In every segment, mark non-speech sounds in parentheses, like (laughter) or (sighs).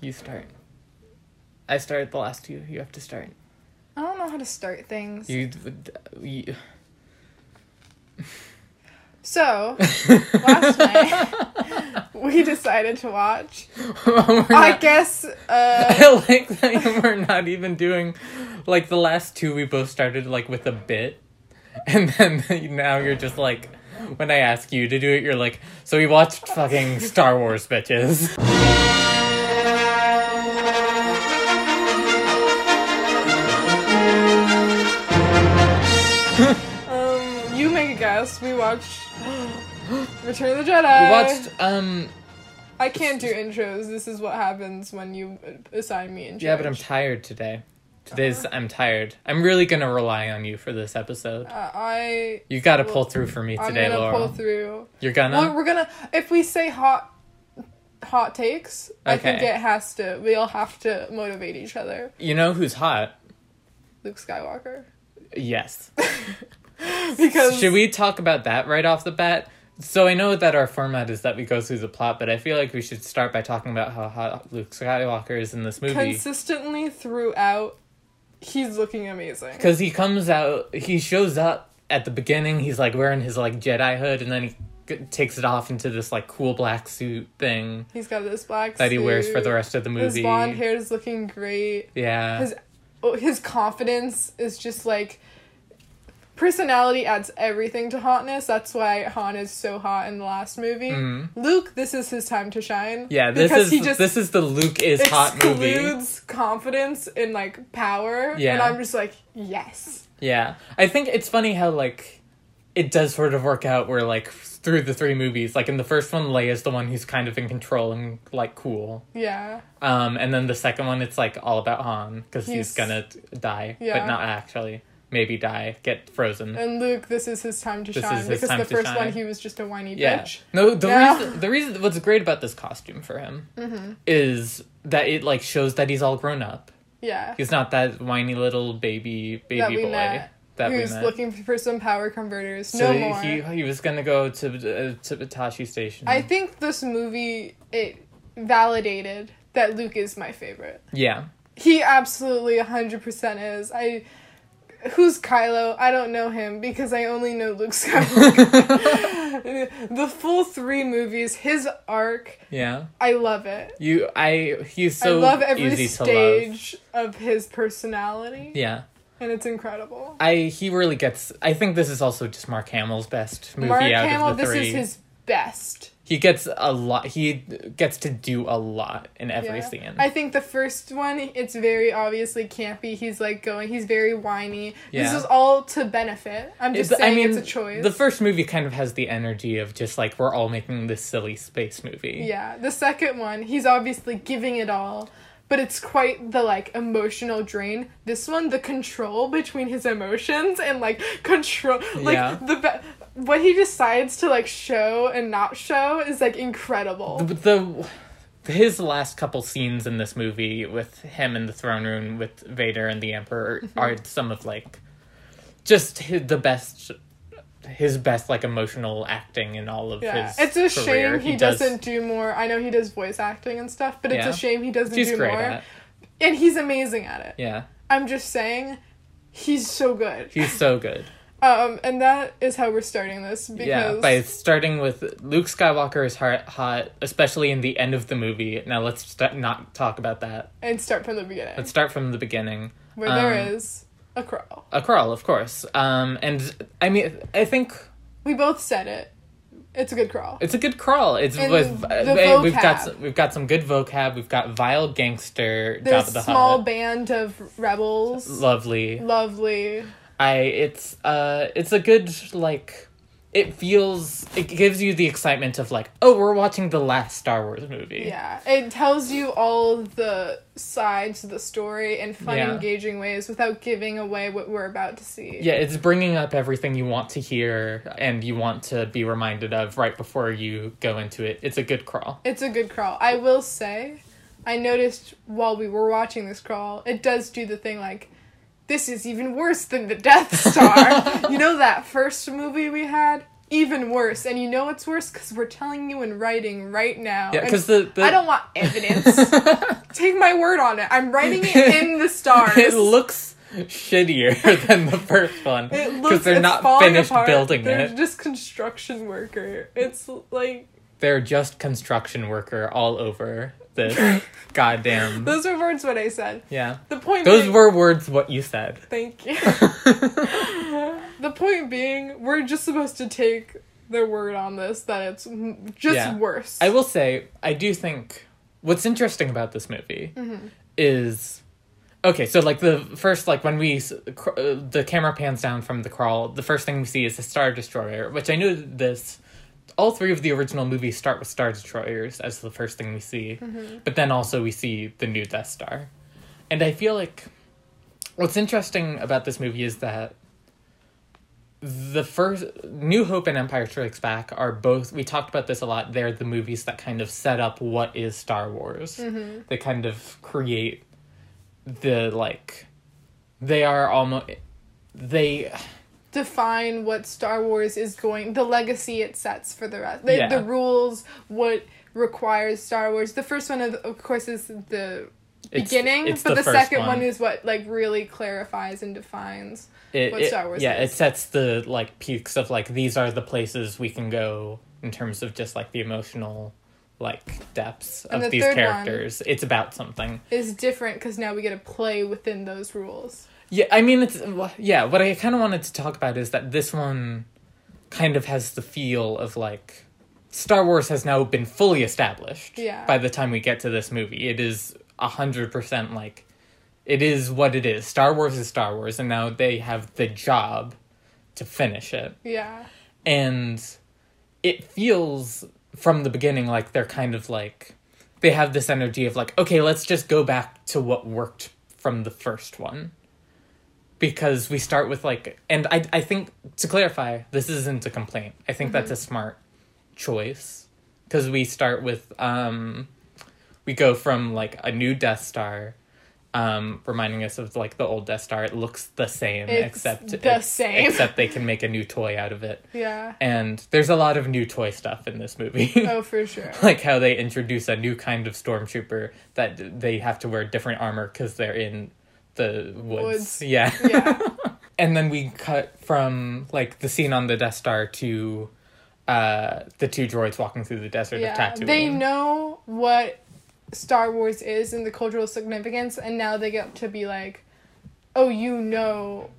You start. I started the last two. You have to start. I don't know how to start things. You. you (laughs) So, last night (laughs) we decided to watch. We're I guess (laughs) uh I like that we're not even doing like the last two. We both started like with a bit, and then now you're just like, when I ask you to do it, you're like, so we watched fucking Star Wars, bitches. We watched (gasps) Return of the Jedi. We watched um I can't do intros. This is what happens when you assign me intros. yeah, but I'm tired today. Today's I'm tired. I'm really gonna rely on you for this episode. Uh, I You got to pull through for me today, I'm gonna Laura. pull through. You're gonna. Well, we're gonna if we say hot hot takes, I think it has to we all have to motivate each other. you know who's hot? Luke Skywalker. Yes. (laughs) (laughs) Because Should we talk about that right off the bat? So I know that our format is that we go through the plot, but I feel like we should start by talking about how hot Luke Skywalker is in this movie. consistently throughout he's looking amazing. Because he comes out, he shows up at the beginning. He's like wearing his like Jedi hood, and then he takes it off into this like cool black suit thing He's got this black that he wears for the rest of the movie. His blonde hair is looking great. Yeah. His oh, his confidence is just like personality adds everything to hotness. That's why Han is so hot in the last movie. Mhm. Luke, this is his time to shine. yeah, this because is he just this is the Luke is hot movie. excludes confidence in like power. Yeah. and I'm just like yes. Yeah. I think it's funny how like it does sort of work out where like through the three movies, like in the first one Leia's the one who's kind of in control and like cool. Yeah, Um and then the second one it's like all about Han cuz he's, He's- to die, Yeah. but not actually. Maybe die, get frozen. and Luke, this is his time to This shine because the first shine. one he was just a whiny yeah. bitch. No, the Now- reason the reason what's great about this costume for him Mm-hmm. is that it like shows that he's all grown up. Yeah, He's not that whiny little baby baby that we boy met. that Who's looking for some power converters? so no he, more. he he was gonna go to uh, to Tosche Station. I think this movie it validated that Luke is my favorite. yeah. He absolutely 100% is. I Who's Kylo? I don't know him because I only know Luke Skywalker. (laughs) the full 3 movies, his arc, Yeah. I love it. You I he's so I love every to love. stage of his personality Yeah. and it's incredible. I he really gets I think this is also just Mark Hamill's best movie Mark out Hamill, of the three. this three. is his best. He gets a lot he gets to do a lot in every Yeah. scene. I think the first one, it's very obviously campy. He's like going, he's very whiny. This is all to benefit. I'm just It's- saying it's a choice. The first movie kind of has the energy of just like we're all making this silly space movie. yeah, the second one, he's obviously giving it all, but it's quite the like emotional drain. This one, the control between his emotions and like control, like Yeah. the what he decides to like show and not show is like incredible. The, the his last couple scenes in this movie with him in the throne room with Vader and the Emperor Mm-hmm. are some of like just his, the best his best like emotional acting in all of Yeah, his it's a career. shame he, does- doesn't do more. I know he does voice acting and stuff, but it's Yeah. a shame he doesn't do more. And he's amazing at it. Yeah, I'm just saying, he's so good. he's so good. Um, and that is how we're starting this because Yeah, by starting with Luke Skywalker is hot, hot, especially in the end of the movie. Now let's st- not talk about that. and start from the beginning Let's start from the beginning. where there um, is a crawl, A crawl, of course. Um, and I mean, I think We both said it. It's a good crawl. It's a good crawl. It's And with uh, we've got some, we've got some good vocab. We've got vile gangster a the small Hutt. band of rebels. Lovely. Lovely. I it's uh it's a good like it feels it gives you the excitement of like oh we're watching the last Star Wars movie. Yeah, it tells you all the sides of the story in fun, Yeah. engaging ways without giving away what we're about to see. Yeah, it's bringing up everything you want to hear and you want to be reminded of right before you go into it. It's a good crawl. It's a good crawl. I will say, I noticed while we were watching this crawl, it does do the thing like, this is even worse than the Death Star. (laughs) you know that first movie we had? Even worse. And you know it's worse because we're telling you in writing right now. Yeah, because the, the I don't want evidence (laughs) Take my word on it. I'm writing it (laughs) in the stars. it looks shittier than the first one It because they're not finished apart. building They're it. just construction worker. It's like They're just construction worker all over this (laughs) goddamn. those were words what I said. Yeah, The point. those being, were words. What you said. Thank you. (laughs) (laughs) the point being, we're just supposed to take their word on this that it's just Yeah. worse. I will say, I do think what's interesting about this movie Mm-hmm. is okay. So, like the first, like when we cr- uh, the camera pans down from the crawl, the first thing we see is a star destroyer, which I knew this. All three of the original movies start with star destroyers as the first thing we see, Mm-hmm. but then also we see the new Death Star, and I feel like what's interesting about this movie is that the first New Hope and Empire Strikes Back are both we talked about this a lot. They're the movies that kind of set up what is Star Wars. They kind of create the like they are almost they define what Star Wars is going, the legacy it sets for the rest, the, Yeah. the rules, what requires Star Wars. The first one, of, of course, is the It's- beginning, it's but the the, second one. one. is what like really clarifies and defines. it, What it- Star Wars yeah is. it sets the like peaks of like these are the places we can go in terms of just like the emotional like depths of the these characters. It's about something. Is different because now we get to play within those rules. Yeah, I mean it's yeah. What I kind of wanted to talk about is that this one kind of has the feel of like Star Wars has now been fully established. Yeah. By the time we get to this movie, it is a hundred percent like it is what it is. Star Wars is Star Wars, and now they have the job to finish it, Yeah. and it feels from the beginning like they're kind of like they have this energy of like okay, let's just go back to what worked from the first one because we start with like and i i think to clarify this isn't a complaint i think that's a smart choice because we start with um we go from like a new death star um reminding us of like the old death star it looks the same It's except the ex- same. except they can make a new toy out of it Yeah. and there's a lot of new toy stuff in this movie Oh, (laughs) for sure. like how they introduce a new kind of stormtrooper that they have to wear different armor because they're in the woods. Woods. Yeah. Yeah. (laughs) and then we cut from like the scene on the Death Star to uh the two droids walking through the desert of Yeah. Tatooine. They know what Star Wars is and the cultural significance, and now they get to be like, oh, you know.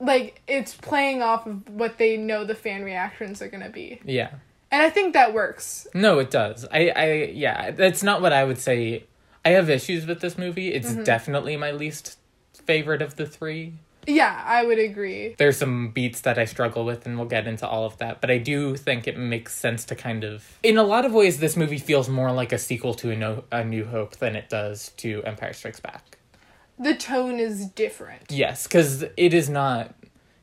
Like, it's playing off of what they know the fan reactions are gonna be. Yeah. And I think that works. No, it does. I I yeah, that's not what I would say. I have issues with this movie. It's Mm-hmm. definitely my least favorite of the three. Yeah, I would agree. there's some beats that I struggle with, and we'll get into all of that. But I do think it makes sense to kind of, in a lot of ways, this movie feels more like a sequel to a, no, a New Hope than it does to Empire Strikes Back. The tone is different. Yes, because it is not.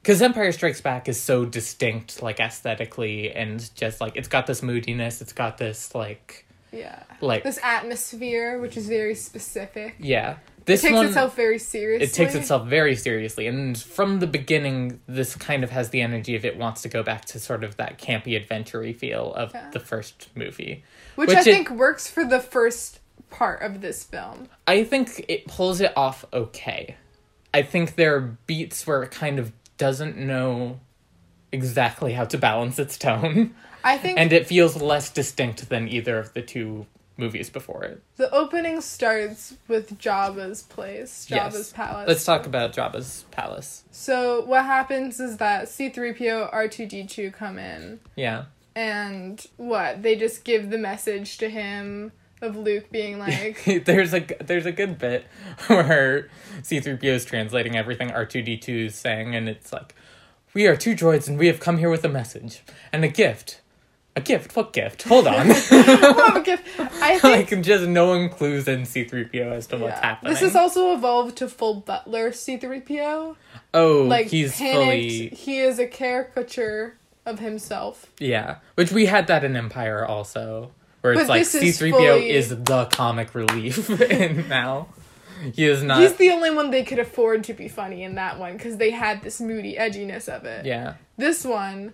Because Empire Strikes Back is so distinct, like aesthetically, and just like it's got this moodiness, it's got this like, Yeah. like This atmosphere, which is very specific. yeah. This It takes one, itself very seriously. it takes itself very seriously and from the beginning this kind of has the energy of it wants to go back to sort of that campy adventure feel of Yeah. the first movie Which, which I it- think works for the first part of this film. i think it pulls it off okay i think there are beats where it kind of doesn't know exactly how to balance its tone (laughs) I think and it feels less distinct than either of the two movies before it the opening starts with Jabba's place, Jabba's Yes. palace. let's talk about jabba's palace So what happens is that C3PO, R2D2 come in yeah and what? They just give the message to him of Luke being (laughs) like there's a there's a good bit (laughs) where C3PO is translating everything R2D2 is saying and it's like we are two droids and we have come here with a message and a gift. A gift? What gift? Hold on. (laughs) a gift. I (laughs) think like just no one clues in C3PO as to what's happening. This has also evolved to full butler C3PO. oh, Like he's panicked. fully He is a caricature of himself. yeah, which we had that in Empire also, where it's But like C3PO is the comic relief (laughs) in now. He is not. He's the only one they could afford to be funny in that one because they had this moody edginess of it. yeah. This one,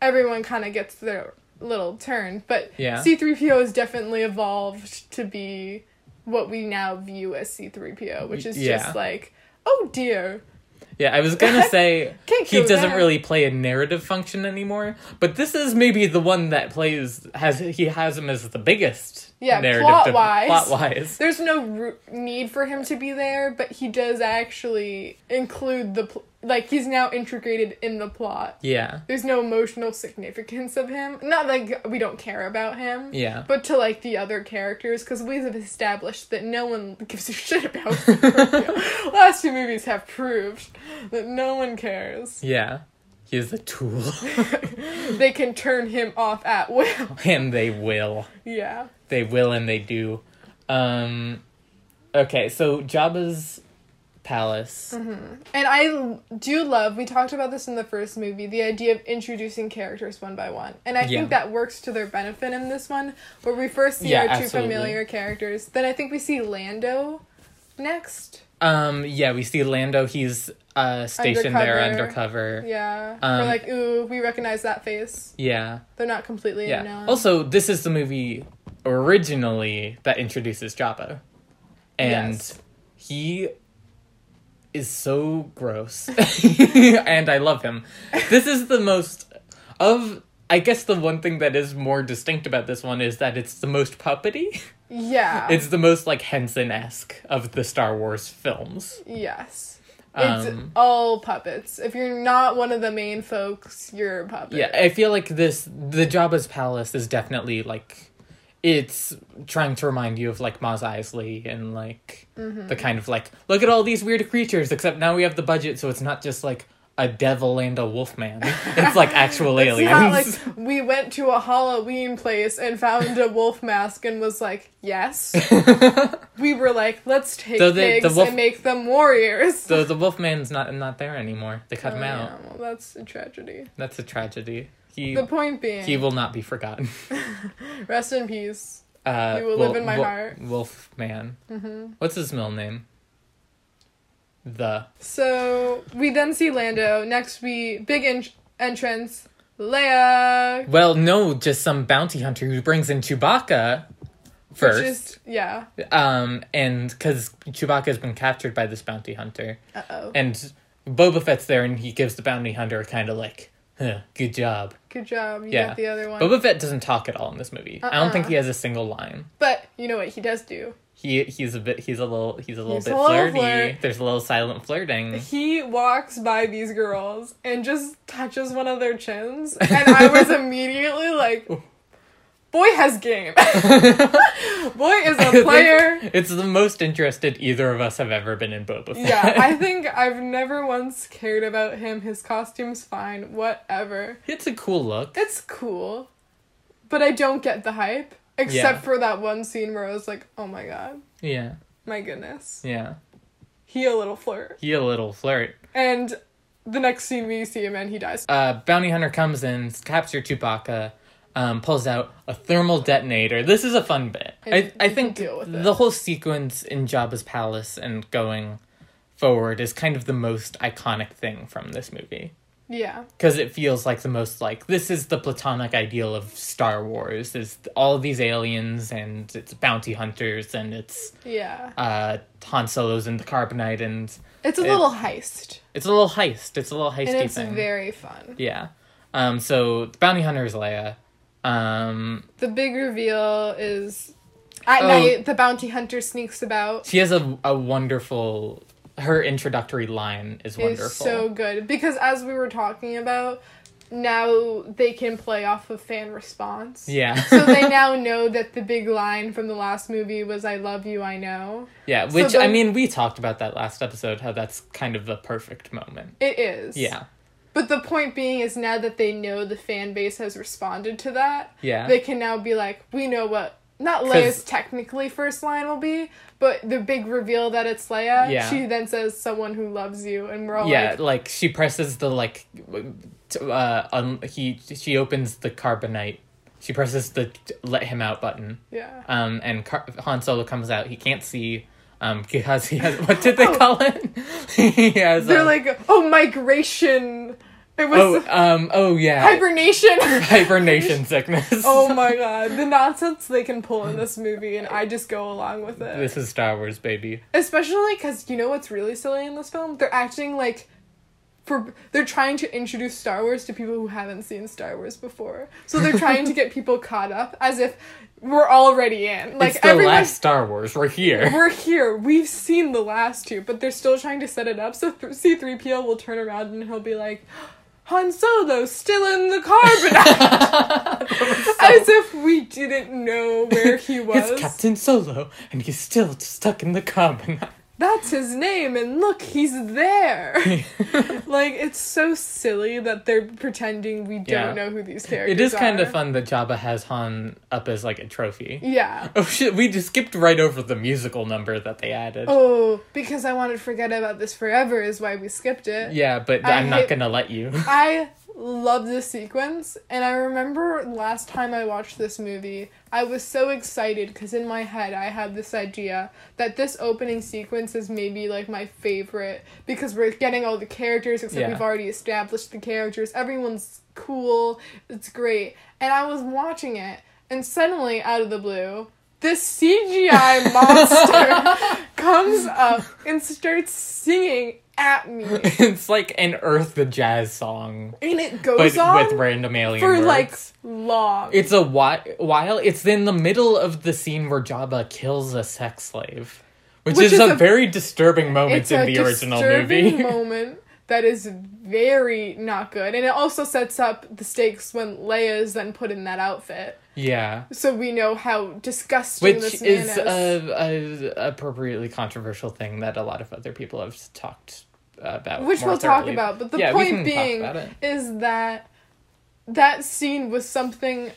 everyone kind of gets their little turn, but Yeah. C3PO has definitely evolved to be what we now view as C3PO, which is Yeah. just like, oh dear. Yeah, I was gonna (laughs) say Can't he doesn't there. really play a narrative function anymore, but this is maybe the one that plays has he has him as the biggest. Yeah, narrative plot-wise. plot wise. There's no need for him to be there, but he does actually include the pl- like he's now integrated in the plot. Yeah, There's no emotional significance of him. Not like we don't care about him. yeah. But to like the other characters, because we have established that no one gives a (laughs) shit about (laughs) C3PO. Last two movies have proved that no one cares. Yeah. He is a tool. (laughs) They can turn him off at will. and they will. yeah. They will and they do. Um okay, so Jabba's palace. And I do love, we talked about this in the first movie, the idea of introducing characters one by one. And I Yeah. think that works to their benefit in this one, where we first see Yeah, our two absolutely. familiar characters. Then I think we see Lando next. Um yeah, we see Lando, he's uh stationed there Undercover. undercover. Yeah. Um, We're like, ooh, we recognize that face. Yeah. They're not completely Yeah. unknown. Also, this is the movie originally that introduces Jabba. And Yes. he is so gross. (laughs) and I love him. This is the most of I guess the one thing that is more distinct about this one is that it's the most puppety. yeah. (laughs) It's the most like Henson esque of the Star Wars films. yes. It's Um, all puppets. If you're not one of the main folks, you're a puppet. Yeah, I feel like this the Jabba's palace is definitely like it's trying to remind you of like Mos Eisley and like Mm-hmm. the kind of like look at all these weird creatures except now we have the budget so it's not just like a devil and a wolf man. It's like actual (laughs) It's aliens. not like we went to a Halloween place and found a wolf mask and was like, yes. (laughs) we were like, let's take So the- the pigs wolf- and make them warriors. so the wolf man's not not there anymore. They cut Oh, him out. yeah, well, that's a tragedy. That's a tragedy. He The point being, he will not be forgotten. (laughs) rest in peace. Uh, He will live in my heart. Wolf man. hmm What's his middle name? The So we then see Lando. Next, we big en- entrance. Leia. Well, no, just some bounty hunter who brings in Chewbacca first. Is, yeah. Um, and because Chewbacca has been captured by this bounty hunter, Uh oh. and Boba Fett's there, and he gives the bounty hunter a kind of like, huh, "Good job." Good job. You Yeah. got the other one. Boba Fett doesn't talk at all in this movie. I don't think Uh-uh. he has a single line. but you know what he does do? He he's a bit he's a little he's a little He's bit a little flirty. flirt. There's a little silent flirting. He walks by these girls and just touches one of their chins, and I was (laughs) immediately like, "Boy has game. (laughs) Boy is a player." It's the most interested either of us have ever been in Boba Fett. Yeah, I (laughs) think I've never once cared about him. His costume's fine, whatever. it's a cool look. It's cool, but I don't get the hype. Except Yeah. for that one scene where I was like, "Oh my god, Yeah, my goodness, yeah. he a little flirt." He a little flirt. And the next scene we see him and he dies. uh, bounty hunter comes in, captures Chewbacca, um, pulls out a thermal detonator. This is a fun bit. And I, I think the whole sequence in Jabba's palace and going forward is kind of the most iconic thing from this movie. Yeah, Because it feels like the most like this is the platonic ideal of Star Wars is all these aliens and it's bounty hunters and it's yeah. uh Han Solo's in the carbonite and It's a It- little heist, it's a little heist. It's a little heisty and it's thing. very fun. Yeah. Um, so the bounty hunter is Leia. Um, The big reveal is at Oh. night. The bounty hunter sneaks about. she has a a wonderful. Her introductory line is wonderful. Is so good because as we were talking about, now they can play off of fan response. yeah. (laughs) so they (laughs) now know that the big line from the last movie was "I love you, I know." yeah. so Which the- I mean, we talked about that last episode. How that's kind of the perfect moment. It is. Yeah. But the point being is now that they know the fan base has responded to that, Yeah. they can now be like, we know what not Leia's technically first line will be, but the big reveal that it's Leia. Yeah. She then says, "Someone who loves you," and we're all yeah. like, Like she presses the like. Uh, un- he she opens the carbonite. She presses the let him out button. "Yeah." Um, and Car- Han Solo comes out. He can't see. Um, (laughs) because he has what did they call it? (laughs) he has. They're um, like, "Oh, migration." It was Oh, um, oh yeah. hibernation. (laughs) Hibernation sickness. oh (laughs) my god, the nonsense they can pull in this movie, and I just go along with it. This is Star Wars, baby. Especially because you know what's really silly in this film? They're acting like. For, they're trying to introduce Star Wars to people who haven't seen Star Wars before. So they're trying to get (laughs) people caught up as if we're already in. Like it's the everyone last Star Wars. We're here. we're here. We've seen the last two, but they're still trying to set it up. So C3PO will turn around and he'll be like, Han Solo still in the carbonite. (laughs) As if we didn't know where he was. It's Captain Solo, and he's still stuck in the carbon. That's his name, and look, he's there. (laughs) like, it's so silly that they're pretending we don't Yeah. know who these characters are. it is kind of fun that Jabba has Han up as like a trophy. Yeah. (laughs) Oh shit, we just skipped right over the musical number that they added. Oh, because I wanted to forget about this forever is why we skipped it. Yeah, but I I'm not gonna let you. I (laughs) love this sequence, and I remember last time I watched this movie, I was so excited because in my head I had this idea that this opening sequence is maybe like my favorite because we're getting all the characters, except Yeah. we've already established the characters. Everyone's cool, it's great. And I was watching it, and suddenly, out of the blue, this CGI (laughs) monster comes up and starts singing at me. (laughs) it's like an Earth the Jazz song, And it goes but on with random alien for words. like long. It's a whi- while it's in the middle of the scene where Jabba kills a sex slave, which, Which is, is a, very disturbing moment in the original disturbing movie. (laughs) moment that is very not good, and it also sets up the stakes when Leia is then put in that outfit, yeah, so we know how disgusting which this man is is. a, a appropriately controversial thing that a lot of other people have talked about. which we'll talk about, but the Yeah, point being is that that scene was something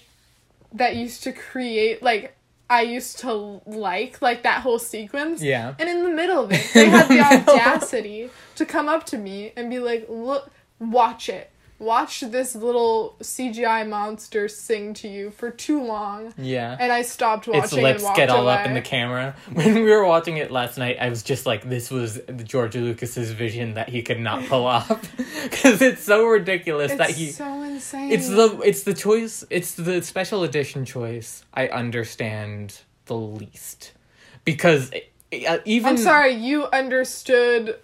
that used to create like I used to like like that whole sequence. Yeah. And in the middle of it, (laughs) they had the audacity to come up to me and be like, "Look, watch it. Watch this little CGI monster sing to you for too long." Yeah. And I stopped watching its lips get all away. up in the camera. (laughs) When we were watching it last night, I was just like, "This was George Lucas's vision that he could not pull off," (laughs) because it's so ridiculous It's that he. so insane. It's the it's the choice. It's the special edition choice. I understand the least because uh, even I'm sorry, you understood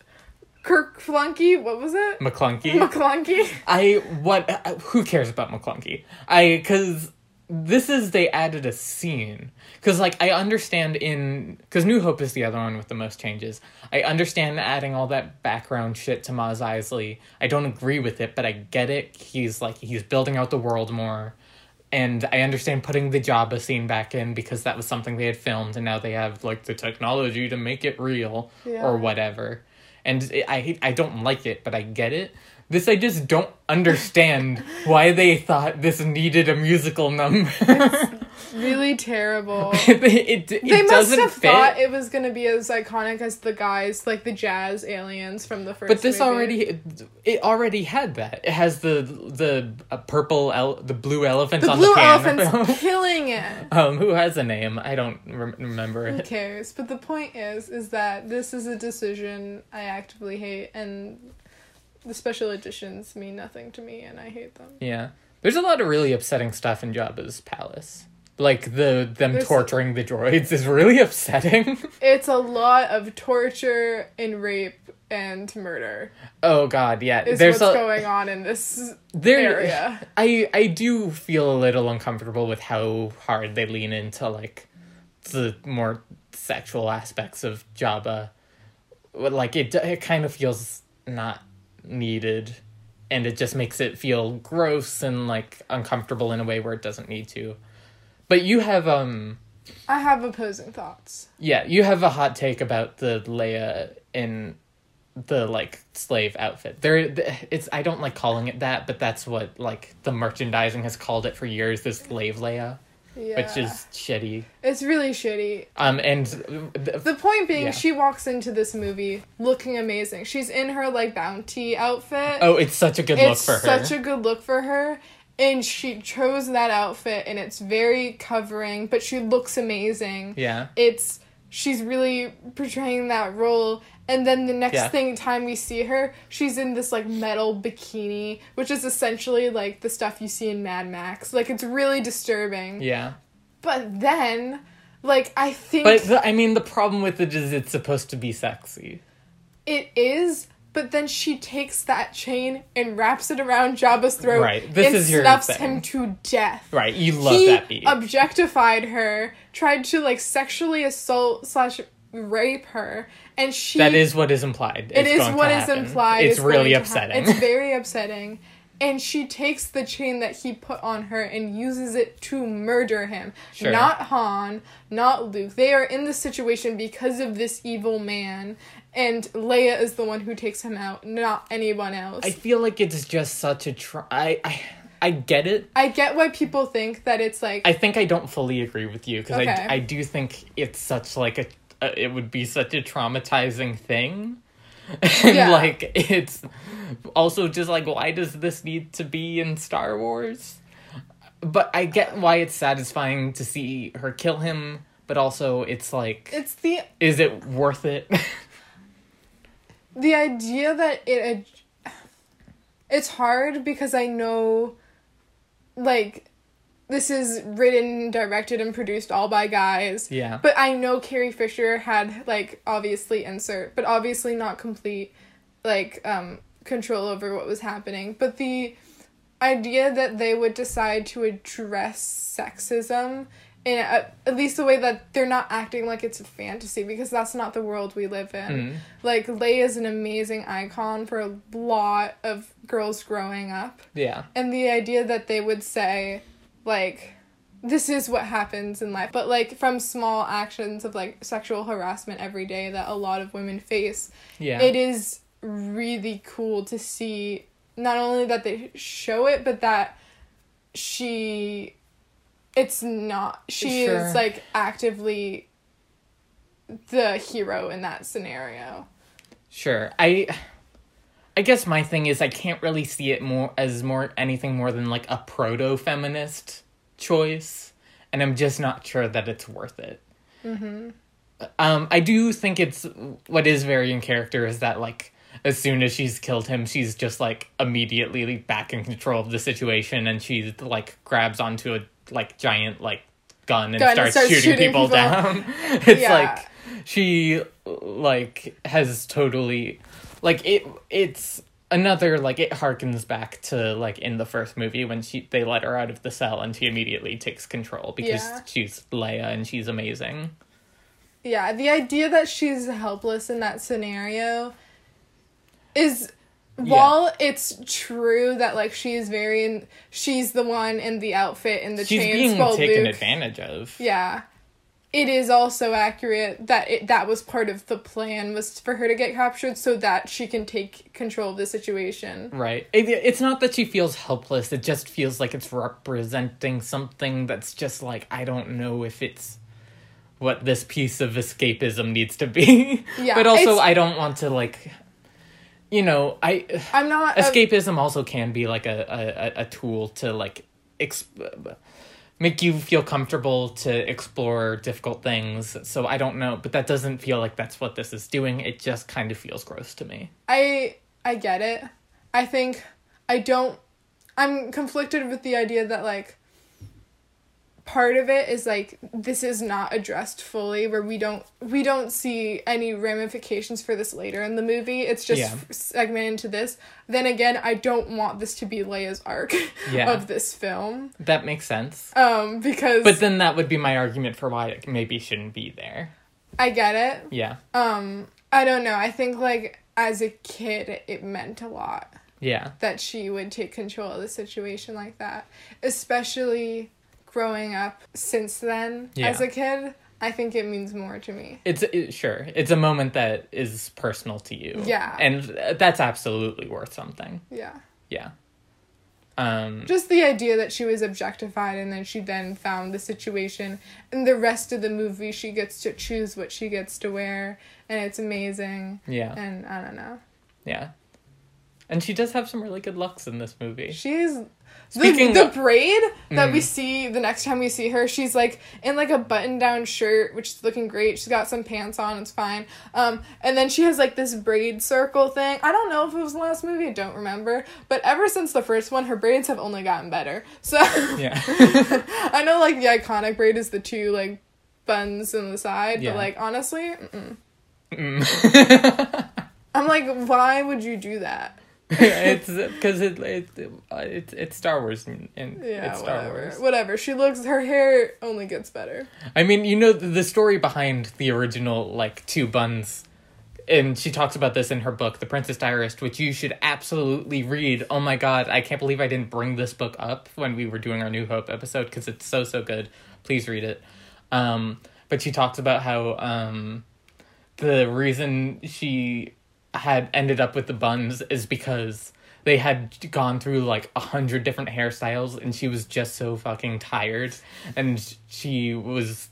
Kirk Flunky? What was it? McClunky. McClunky? I what? uh, Who cares about McClunky? I because this is they added a scene because like I understand in because New Hope is the other one with the most changes. I understand adding all that background shit to Mos Eisley. I don't agree with it, but I get it. He's like he's building out the world more. And I understand putting the Jabba scene back in because that was something they had filmed, and now they have like the technology to make it real Yeah. or whatever. And it, I hate, I don't like it, but I get it. This I just don't understand why they thought this needed a musical number. (laughs) Really terrible. (laughs) it, it, it They must have fit. thought it was gonna be as iconic as the guys, like the jazz aliens from the first. but this movie. already it already had that. It has the the uh, purple el- the blue elephants the on blue the piano. elephant's (laughs) killing it. um, who has a name? I don't rem- remember Who it. cares? But the point is, is that this is a decision I actively hate, and the special editions mean nothing to me, and I hate them. Yeah, there's a lot of really upsetting stuff in Jabba's palace. Like the them There's- torturing the droids is really (laughs) upsetting. It's a lot of torture and rape and murder. oh God, yeah. Is there's what's a, going on in this there area. I I do feel a little uncomfortable with how hard they lean into like the more sexual aspects of Jabba. Like it it kind of feels not needed and it just makes it feel gross and like uncomfortable in a way where it doesn't need to. But you have um I have opposing thoughts. yeah, you have a hot take about the Leia in the like slave outfit. There, it's I don't like calling it that, but that's what like the merchandising has called it for years. This slave Leia, Yeah. which is shitty. It's really shitty. Um, and th- The point being, Yeah. she walks into this movie looking amazing. She's in her like bounty outfit. oh, it's such a good it's look for her. such a good look for her. And she chose that outfit, and it's very covering, but she looks amazing. yeah, It's she's really portraying that role and then the next Yeah. thing time we see her she's in this like metal bikini which is essentially like the stuff you see in mad max like it's really disturbing Yeah. but then like i think But the, I mean, the problem with it is it's supposed to be sexy. it is but then she takes that chain and wraps it around Jabba's throat Right, this and is your snuffs thing. him to death. Right. You love he that beat. objectified her, tried to like sexually assault slash rape her, and she that is what is implied. It's is what is implied. It's is really going to hap- upsetting. It's very upsetting. And she takes the chain that he put on her and uses it to murder him. Sure. Not Han, not Luke. They are in this situation because of this evil man. And Leia is the one who takes him out, not anyone else. I feel like it's just such a try. I, I I get it. I get why people think that it's like I think I don't fully agree with you because Okay. I, I do think it's such like a uh, it would be such a traumatizing thing. (laughs) And Yeah. like it's also just like why does this need to be in Star Wars? But I get why it's satisfying to see her kill him, but also it's like it's the is it worth it? (laughs) the idea that it it's hard because I know like this is written, directed and produced all by guys. yeah. But I know Carrie Fisher had like obviously insert, but obviously not complete like um control over what was happening. But the idea that they would decide to address sexism in a, at least the way that they're not acting like it's a fantasy because that's not the world we live in. Mhm. Like Leia is an amazing icon for a lot of girls growing up Yeah. and the idea that they would say like this is what happens in life but like from small actions of like sexual harassment every day that a lot of women face Yeah. it is really cool to see not only that they show it but that she it's not she Sure. is like actively the hero in that scenario Sure. I I guess my thing is I can't really see it more as more anything more than like a proto feminist choice, and I'm just not sure that it's worth it. Mm-hmm. Um, I do think it's what is very in character is that like as soon as she's killed him, she's just like immediately back in control of the situation, and she like grabs onto a like giant like gun and Gun starts, starts shooting, shooting people, people. down. (laughs) (laughs) it's Yeah. like she like has totally like it it's another like it harkens back to like in the first movie when she they let her out of the cell and she immediately takes control because Yeah. she's Leia and she's amazing. Yeah, the idea that she's helpless in that scenario is while it's true that like she's very in, she's the one in the outfit in the She's chain being taken Luke. advantage of. Yeah. It is also accurate that it that was part of the plan was for her to get captured so that she can take control of the situation. Right. It, it's not that she feels helpless. It just feels like it's representing something that's just like I don't know if it's what this piece of escapism needs to be. (laughs) Yeah, but also I don't want to like you know, I I'm not a- escapism also can be like a a, a tool to like exp- make you feel comfortable to explore difficult things. So I don't know, but that doesn't feel like that's what this is doing. It just kind of feels gross to me. I I get it. I think I don't I'm conflicted with the idea that like part of it is like this is not addressed fully where we don't we don't see any ramifications for this later in the movie. It's just Yeah. segmented into this. Then again, I don't want this to be Leia's arc (laughs) Yeah. of this film. That makes sense. Um because But then that would be my argument for why it maybe shouldn't be there. I get it. Yeah. Um I don't know. I think like as a kid it meant a lot. Yeah. that she would take control of the situation like that. Especially growing up since then Yeah. as a kid, I think it means more to me. It's it, sure. It's a moment that is personal to you. Yeah. And that's absolutely worth something. Yeah. Yeah. Um Just the idea that she was objectified and then she then found the situation and the rest of the movie she gets to choose what she gets to wear and it's amazing yeah. and I don't know. Yeah. And she does have some really good looks in this movie. She's Speaking the, the braid that Mm. we see the next time we see her, she's like in like a button down shirt, which is looking great. She's got some pants on, it's fine. Um, and then she has like this braid circle thing. I don't know if it was the last movie, I don't remember. But ever since the first one, her braids have only gotten better. So Yeah. (laughs) I know like the iconic braid is the two like buns in the side, Yeah. but like honestly, mm-mm. Mm. (laughs) I'm like, why would you do that? (laughs) it's because it, it, it, it's Star Wars and, and Yeah, it's Star whatever. Wars. Whatever. She looks. Her hair only gets better. I mean, you know the, the story behind the original like two buns, and she talks about this in her book, The Princess Diarist, which you should absolutely read. Oh my god, I can't believe I didn't bring this book up when we were doing our New Hope episode because it's so so good. Please read it. Um, but she talks about how um, the reason she had ended up with the buns is because they had gone through like a hundred different hairstyles and she was just so fucking tired. And she was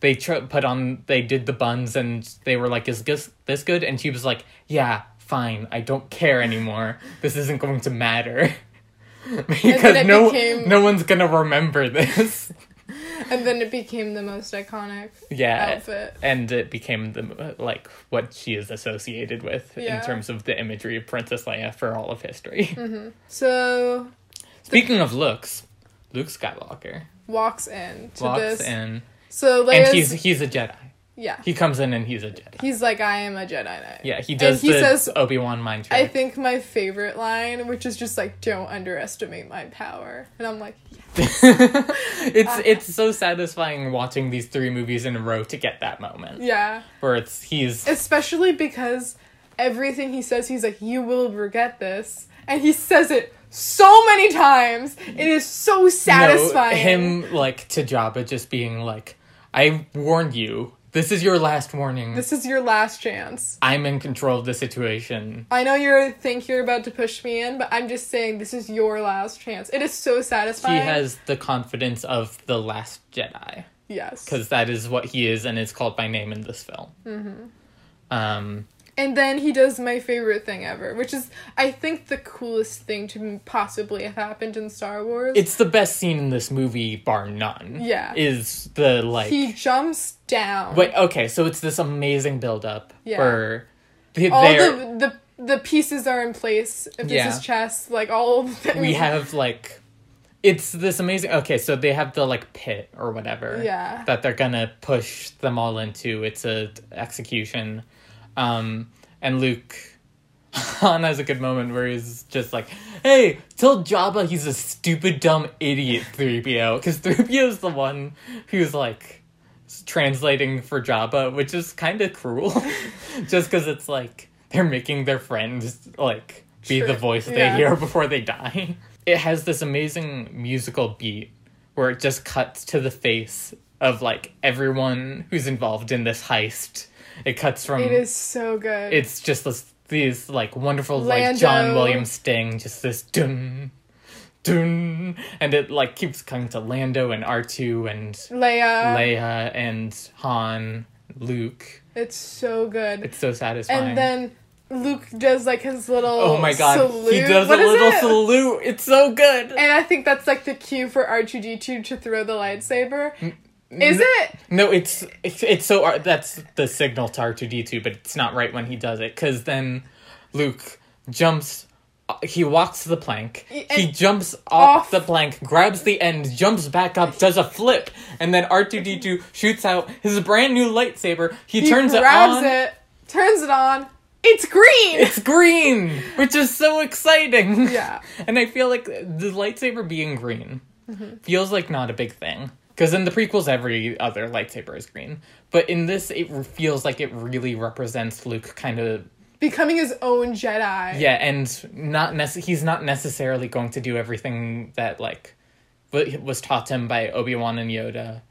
they tr- put on they did the buns and they were like is this this good? And she was like yeah fine. I don't care anymore. This isn't going to matter. (laughs) Because no became- no one's gonna remember this (laughs) And then it became the most iconic yeah outfit. and it became the like what she is associated with Yeah. in terms of the imagery of Princess Leia for all of history. (laughs) Mm-hmm. So Speaking of looks, Luke Skywalker walks in to walks this. in, So Leia's, and he's he's a Jedi. Yeah. He comes in and he's a Jedi. He's like, I am a Jedi Knight. Yeah, he does he the says- Obi Wan mind I think my favorite line, which is just like, "Don't underestimate my power," and I'm like, yeah. (laughs) it's uh, it's so satisfying watching these three movies in a row to get that moment yeah. where it's he's Especially because everything he says, he's like, "You will regret this," and he says it so many times. It is so satisfying. No, him like to Jabba just being like, "I warned you. This is your last warning. This is your last chance. I'm in control of the situation." I know you think you're about to push me in, but I'm just saying this is your last chance. It is so satisfying. He has the confidence of the Last Jedi yes. because that is what he is, and is called by name in this film. Mm-hmm. Um, And then he does my favorite thing ever, which is I think the coolest thing to possibly have happened in Star Wars. it's the best scene in this movie, bar none. Yeah. is the like. he jumps down. Wait, okay, so it's this amazing build up Yeah. where all the the the pieces are in place. If this Yeah. is chess, like all we have like it's this amazing okay so they have the like pit or whatever Yeah. that they're gonna push them all into it's a execution um and luke (laughs) Han has a good moment where he's just like, "Hey, tell Jabba he's a stupid, dumb idiot." 3PO, because 3PO is the one who's like translating for Jabba, which is kind of cruel, (laughs) just because it's like they're making their friends like be the voice they hear (laughs) before they die. It has this amazing musical beat where it just cuts to the face of like everyone who's involved in this heist. It cuts from It is so good. it's just this these like wonderful like John Williams sting, just this dun dun, and it like keeps coming to Lando and R two and Leia. Leia and Han, Luke. It's so good. It's so satisfying. and then Luke does like his little oh my god, salute. he does What a little it? salute. It's so good. And I think that's like the cue for R2D2 to throw the lightsaber. Mm. Is N- it? No, it's it's, it's so R- that's the signal to R two D two, but it's not right when he does it because then Luke jumps. uh, He walks the plank. Y- He jumps off, off. the plank, grabs the end, jumps back up, does a flip, and then R two D two shoots out his brand new lightsaber. He, He turns it grabs on. it, turns it on. It's green. It's green, which is so exciting. Yeah. (laughs) And I feel like the lightsaber being green Mm-hmm. feels like not a big thing. Because in the prequels, every other lightsaber is green. But in this, it feels like it really represents Luke kind of. Becoming his own Jedi. Yeah, and not nece- he's not necessarily going to do everything that, like, wa- was taught him by Obi Wan and Yoda.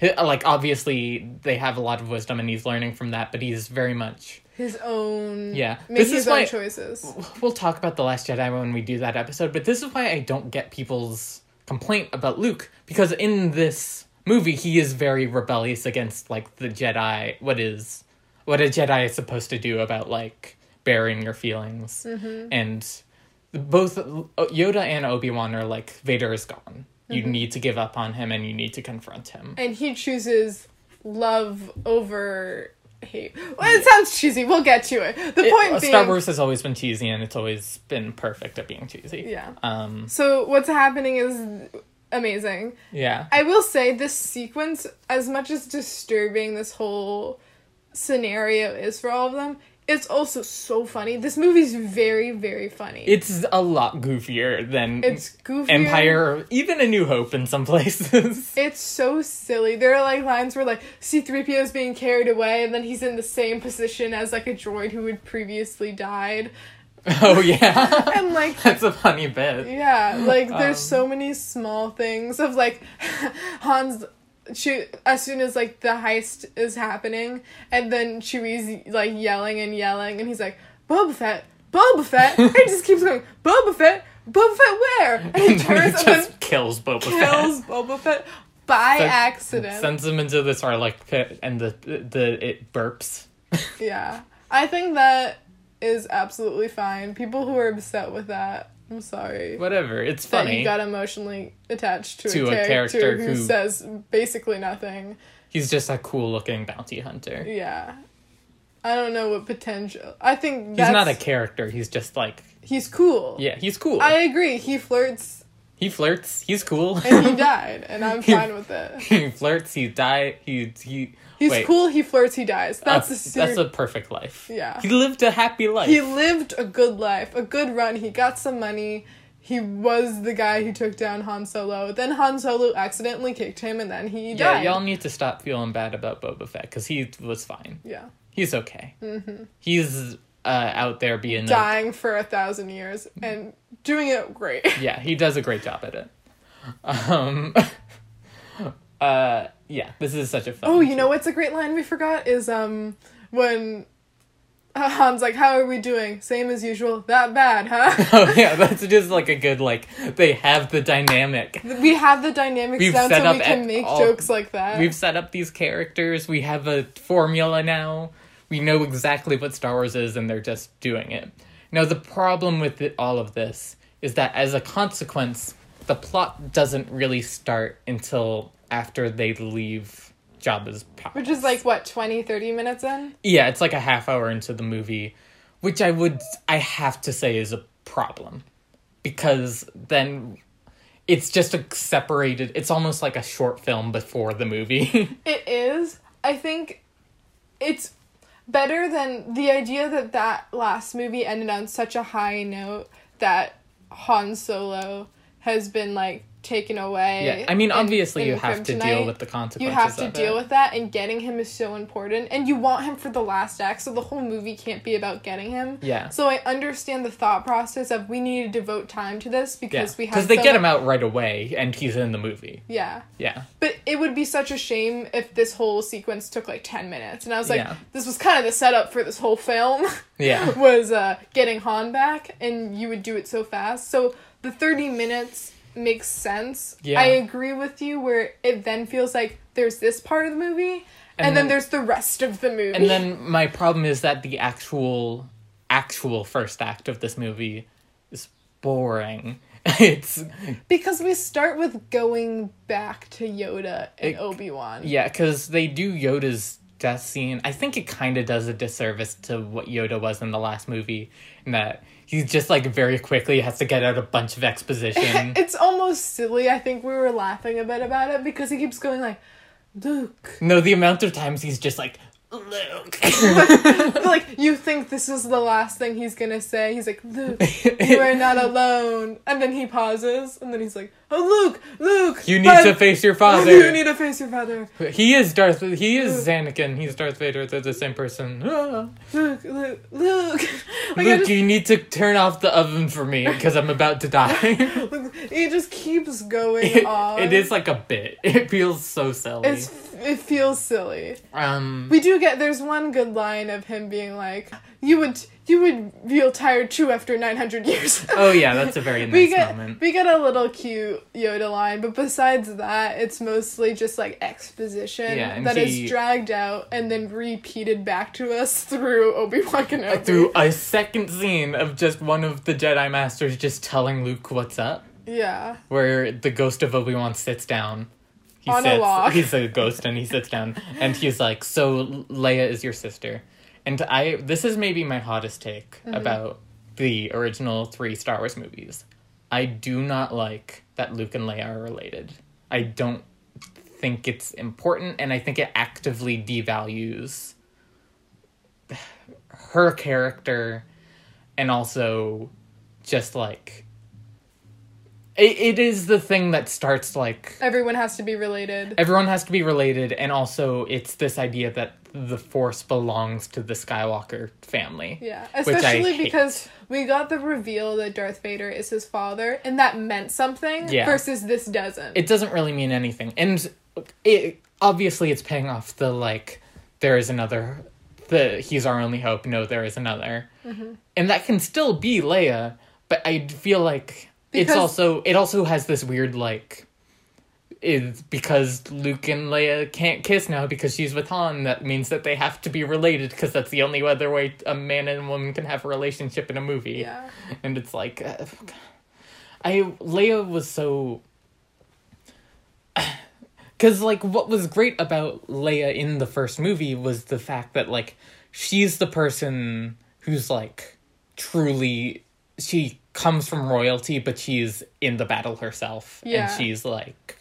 Like, obviously, they have a lot of wisdom and he's learning from that, but he's very much. His own. Yeah. Making This his is own why- choices. We'll talk about The Last Jedi when we do that episode, but this is why I don't get people's complaint about Luke. Because in this movie, he is very rebellious against, like, the Jedi. What is. What a Jedi is supposed to do about, like, bearing your feelings. And both Yoda and Obi Wan are like Vader is gone. You Mm-hmm. need to give up on him, and you need to confront him. and he chooses love over hate. Well, it sounds cheesy. We'll get to it. The It- point being, Star Wars has always been cheesy, and it's always been perfect at being cheesy. Yeah. Um. So what's happening is amazing. Yeah. I will say this sequence, as much as disturbing this whole scenario is for all of them, it's also so funny. This movie's very, very funny. It's a lot goofier than it's goofy. Empire, or even A New Hope in some (laughs) places. It's so silly. There are like lines where like C3PO is being carried away and then he's in the same position as like a droid who had previously died. oh yeah, (laughs) And like (laughs) that's a funny bit. Yeah, like there's Um, so many small things of like Hans she as soon as like the heist is happening and then Chewie's like yelling and yelling and he's like Boba Fett, Boba Fett. and (laughs) he just keeps going Boba Fett, Boba Fett where? And he And turns and just then kills Boba kills Fett. Boba Fett by Sen- accident. Sends him into the Sarlacc pit, and the the it burps. yeah, I think that is absolutely fine. People who are upset with that, I'm sorry. Whatever, it's funny. that you got emotionally attached to, To a, a character character who, who- says basically nothing. He's just a cool looking bounty hunter. Yeah. I don't know what potential. I think He's not a character. He's just like He's cool. yeah, he's cool. I agree. He flirts he flirts. He's cool. and he (laughs) died, and I'm fine with it. (laughs) he flirts. He died. He he. He's wait, cool. He flirts. He dies. That's a, a serious. that's a perfect life. Yeah. He lived a happy life. He lived a good life, a good run. He got some money. He was the guy who took down Han Solo. Then Han Solo accidentally kicked him, and then he yeah, died. y'all need to stop feeling bad about Boba Fett because he was fine. yeah. He's okay. Mm-hmm. He's uh, out there being a, Dying for a thousand years and doing it great. yeah. He does a great job at it. (laughs) Um. (laughs) uh. Yeah. This is such a fun. Oh, you know what's a great line we forgot is um when uh, Han's like, "How are we doing? Same as usual. That bad, huh?" (laughs) Oh yeah, that's just like a good like they have the dynamic. we have the dynamic We've down set so up we can make all- jokes like that. We've set up these characters. We have a formula now. We know exactly what Star Wars is, and they're just doing it. Now, the problem with it, all of this is that as a consequence, the plot doesn't really start until after they leave Jabba's palace. Which is like what 20, 30 minutes in. yeah, it's like a half hour into the movie, which I would I have to say is a problem because then it's just a separated. It's almost like a short film before the movie. (laughs) It is. I think it's better than the idea that that last movie ended on such a high note that Han Solo has been like taken away. Yeah, I mean, obviously in you have to deal with the consequences. You have to deal it. with that, and getting him is so important. And you want him for the last act, so the whole movie can't be about getting him. Yeah. So I understand the thought process of we need to devote time to this Yeah, because we have because they so get him out right away, and he's in the movie. Yeah. Yeah, But it would be such a shame if this whole sequence took like 10 minutes. And I was like, Yeah. this was kind of the setup for this whole film. (laughs) yeah, was uh, getting Han back, and you would do it so fast. So the 30 minutes makes sense. Yeah. I agree with you where it then feels like there's this part of the movie, and, And then, then- there's the rest of the movie. and then my problem is that the actual, actual first act of this movie is boring. (laughs) it's because we start with going back to Yoda and Obi Wan. yeah, because they do Yoda's death scene. I think it kind of does a disservice to what Yoda was in the last movie, in that he just like very quickly has to get out a bunch of exposition. (laughs) It's almost silly. I think we were laughing a bit about it because he keeps going like, Luke. no, the amount of times he's just like. Luke. (laughs) (laughs) like you think this is the last thing he's gonna say. He's like, Luke, you are not alone. And then he pauses, and then he's like, Oh, Luke, Luke, You need but- to face your father. (laughs) You need to face your father. He is Darth. He is Anakin. He's Darth Vader. They're the same person. Ah. (gasps) Luke, Luke, Luke. (laughs) Like, Luke, just- you need to turn off the oven for me because I'm about to die. (laughs) it just keeps going it, on. it is like a bit. It feels so silly. It's it feels silly. Um, We do get there's one good line of him being like, "You would you would feel tired too after 900 years." oh yeah, that's a very (laughs) nice we get moment. we get a little cute Yoda line, but besides that, it's mostly just like exposition Yeah, that is he- dragged out and then repeated back to us through Obi Wan Kenobi. Through a second scene of just one of the Jedi Masters just telling Luke what's up, yeah, where the ghost of Obi Wan sits down. He On a sits, log. He's a ghost and he sits down and he's like, "So Leia is your sister," and I this is maybe my hottest take Mm-hmm. about the original three Star Wars movies. I do not like that Luke and Leia are related. I don't think it's important, and I think it actively devalues her character and also just like it, it is the thing that starts like everyone has to be related. everyone has to be related and also it's this idea that the force belongs to the skywalker family Yeah, which I especially hate. because we got the reveal that Darth Vader is his father, and that meant something. Yeah. Versus this doesn't. it doesn't really mean anything and it obviously it's paying off the like there is another the he's our only hope no there is another Mm-hmm. and that can still be leia but i feel like it's also it also has this weird like is because luke and leia can't kiss now because she's with han that means that they have to be related because that's the only other way a man and a woman can have a relationship in a movie yeah. and it's like uh, i leia was so (sighs) because like what was great about leia in the first movie was the fact that like she's the person who's like truly she comes from royalty but she's in the battle herself Yeah. and she's like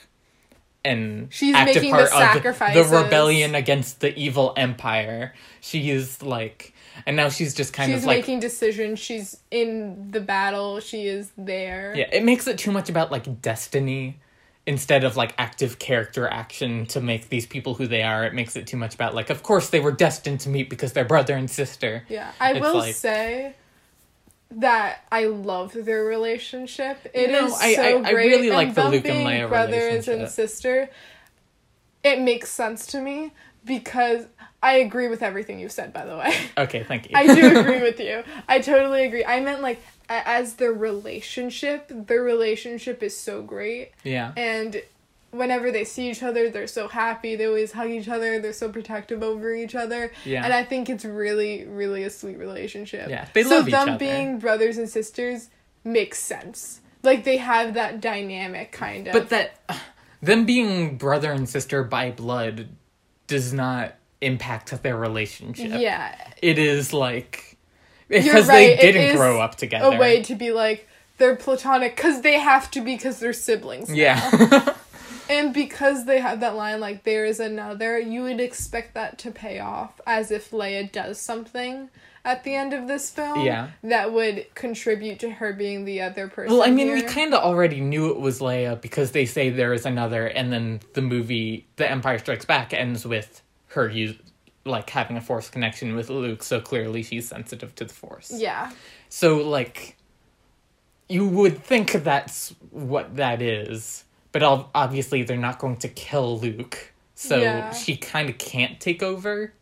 an She's active making the part of the rebellion against the evil empire she is like and now she's just kind She's of like making decisions. She's in the battle. She is there. Yeah, it makes it too much about like destiny instead of like active character action to make these people who they are. It makes it too much about like, of course they were destined to meet because they're brother and sister. Yeah, I It's will like- say that I love their relationship. It is No, I- so I- I great. really and like the Luke and Leia brothers and sister. It makes sense to me because I agree with everything you've said. By the way, (laughs) Okay, thank you. I do (laughs) agree with you. I totally agree. I meant like as their relationship. Their relationship is so great, yeah. and whenever they see each other, they're so happy. They always hug each other. They're so protective over each other. Yeah. And I think it's really, really a sweet relationship. Yeah, they so love each them other. being brothers and sisters makes sense. Like they have that dynamic kind of. But that (sighs) them being brother and sister by blood does not impact their relationship. yeah, It is like because right, they didn't grow up together. a way to be like they're platonic because they have to be because they're siblings. now. yeah. (laughs) And because they have that line, like, there is another, you would expect that to pay off as if Leia does something at the end of this film. Yeah. That would contribute to her being the other person. Well, I mean, we kind of already knew it was Leia because they say there is another, and then the movie, The Empire Strikes Back, ends with her use, like having a Force connection with Luke. So clearly, she's sensitive to the Force. Yeah. So, like, you would think that's what that is, but obviously they're not going to kill Luke, so Yeah. she kind of can't take over.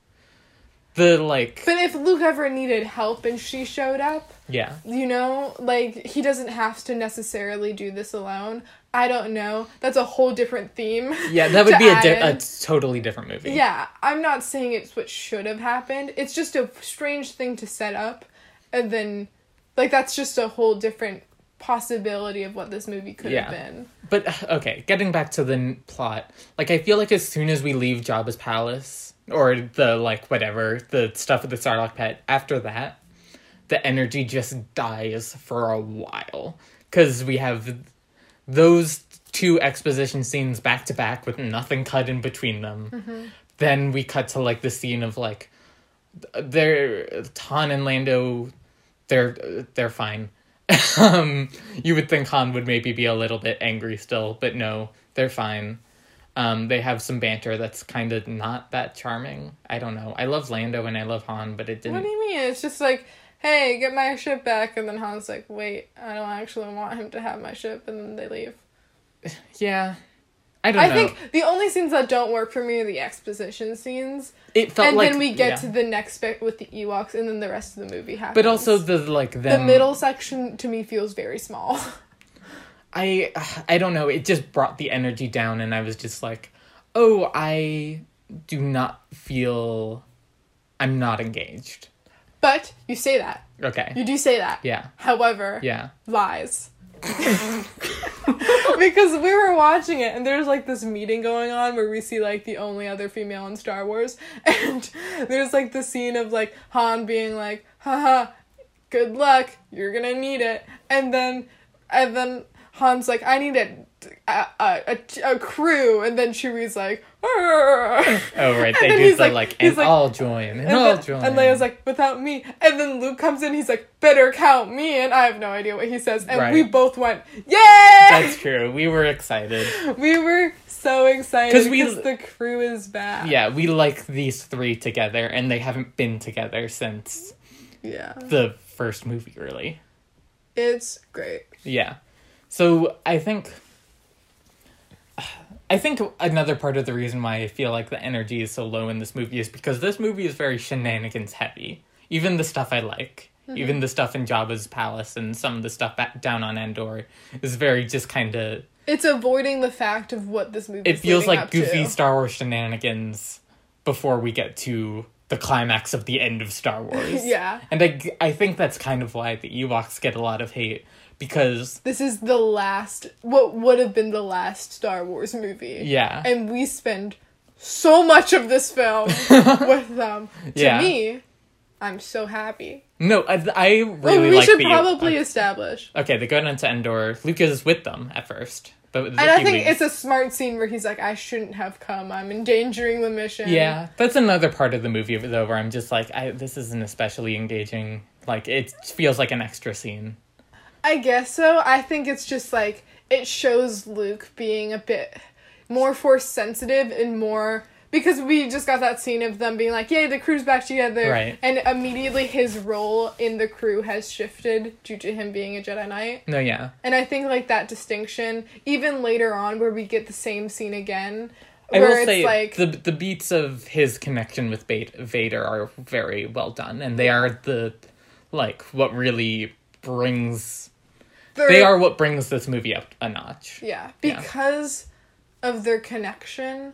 The like, But if Luke ever needed help and she showed up, yeah, you know, like, he doesn't have to necessarily do this alone. I don't know. That's a whole different theme. yeah, that (laughs) would be a, di- a totally different movie. Yeah, I'm not saying it's what should have happened. It's just a strange thing to set up, and then, like, that's just a whole different possibility of what this movie could Yeah. have been. But (sighs) okay, getting back to the n- plot, like I feel like as soon as we leave Jabba's palace or the like whatever the stuff with the Sarlacc pit, after that, the energy just dies for a while because we have those two exposition scenes back to back with nothing cut in between them. Mm-hmm. Then we cut to like the scene of like they're Han and Lando, they're they're fine. (laughs) um, you would think Han would maybe be a little bit angry still, but no, they're fine. Um, they have some banter that's kind of not that charming. I don't know. I love Lando and I love Han, but it didn't. What do you mean? It's just like, hey, get my ship back, and then Han's like, wait, I don't actually want him to have my ship, and then they leave. (laughs) Yeah, I don't I know. think the only scenes that don't work for me are the exposition scenes, it felt and like then we get yeah. to the next bit with the Ewoks, and then the rest of the movie happens. But also the like them, the middle section to me feels very small. (laughs) I I don't know. It just brought the energy down, and I was just like, oh, I do not feel. I'm not engaged. but you say that. Okay. You do say that. Yeah. However, Yeah. lies. (laughs) because we were watching it and there's like this meeting going on where we see like the only other female in Star Wars. (laughs) And there's like the scene of like Han being like haha good luck you're gonna need it. And then and then Han's like I need a a, a, a, crew and then Chewie's like "Arr." Oh right, (laughs) they do the like- like, and like- I'll join, and, And, I'll then- join. and Leia's like, without me. And then Luke comes in, he's like, better count me. And I have no idea what he says. And Right. we both went, yay! That's true. We were excited. (laughs) we were so excited 'Cause we- because the crew is back. Yeah, we like these three together, and they haven't been together since Yeah. the first movie, really. It's great. Yeah. So I think I think another part of the reason why I feel like the energy is so low in this movie is because this movie is very shenanigans heavy. Even the stuff I like, mm-hmm. even the stuff in Jabba's palace and some of the stuff back down on Endor is very just kind of It's avoiding the fact of what this movie It feels like goofy to. Star Wars shenanigans before we get to the climax of the end of Star (laughs) Wars. Yeah. And I, I think that's kind of why the Ewoks get a lot of hate because This is the last, what would have been the last Star Wars movie. yeah. And we spend so much of this film (laughs) with them. To Yeah. me, I'm so happy. No, I, I really Well, we like should the probably establish. Okay, they go into Endor. Luke is with them at first, but And I think Kiwis- it's a smart scene where he's like, I shouldn't have come. I'm endangering the mission. yeah. That's another part of the movie though, where I'm just like, I this isn't especially engaging. Like it feels like an extra scene. I guess so. I think it's just like, it shows Luke being a bit more force sensitive and more. Because we just got that scene of them being like, yay, the crew's back together. Right. And immediately his role in the crew has shifted due to him being a Jedi Knight. No, yeah. And I think like that distinction, even later on where we get the same scene again, I where will it's say like the the beats of his connection with Bait, Vader are very well done, and they are the like what really brings. They are what brings this movie up a notch. Yeah, Yeah. because of their connection,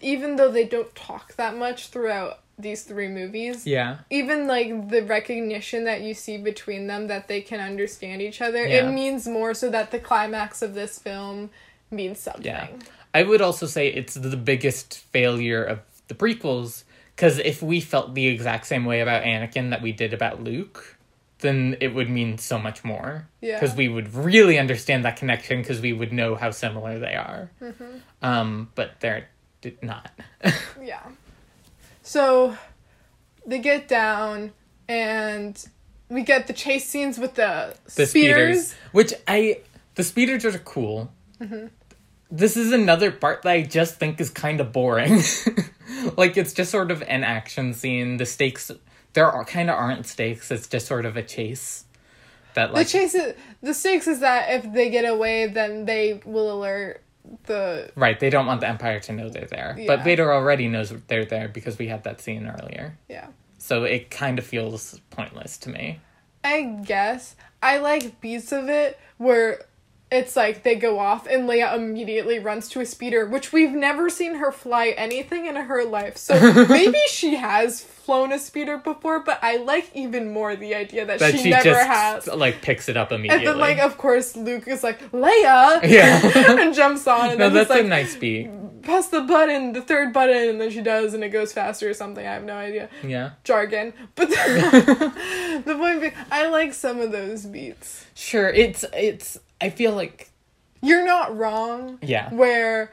even though they don't talk that much throughout these three movies, Yeah. even like the recognition that you see between them that they can understand each other, Yeah. it means more so that the climax of this film means something. Yeah. I would also say it's the biggest failure of the prequels because if we felt the exact same way about Anakin that we did about Luke, then it would mean so much more. Yeah. Because we would really understand that connection because we would know how similar they are. Mm-hmm. Um, but they're not. (laughs) Yeah. So they get down and we get the chase scenes with the, the speeders. speeders, which I the speeders are cool. Mm-hmm. This is another part that I just think is kind of boring. (laughs) like it's just sort of an action scene. The stakes there are kind of aren't stakes. It's just sort of a chase. That like The chase is, the stakes is that if they get away, then they will alert the right, they don't want the Empire to know they're there. Yeah. But Vader already knows they're there because we had that scene earlier. yeah. So it kind of feels pointless to me. I guess I like beats of it where it's like they go off and Leia immediately runs to a speeder, which we've never seen her fly anything in her life. So (laughs) maybe she has flown a speeder before, but I like even more the idea that, That she, she, never just has. like picks it up immediately. And then, like, of course, Luke is like, Leia! Yeah. (laughs) and jumps on, and no, then that's like, a nice beat. press the button, the third button, and then she does, and it goes faster or something. I have no idea. Yeah. Jargon. But the, (laughs) (laughs) the point being, I like some of those beats. Sure, it's it's. I feel like You're not wrong. yeah, Where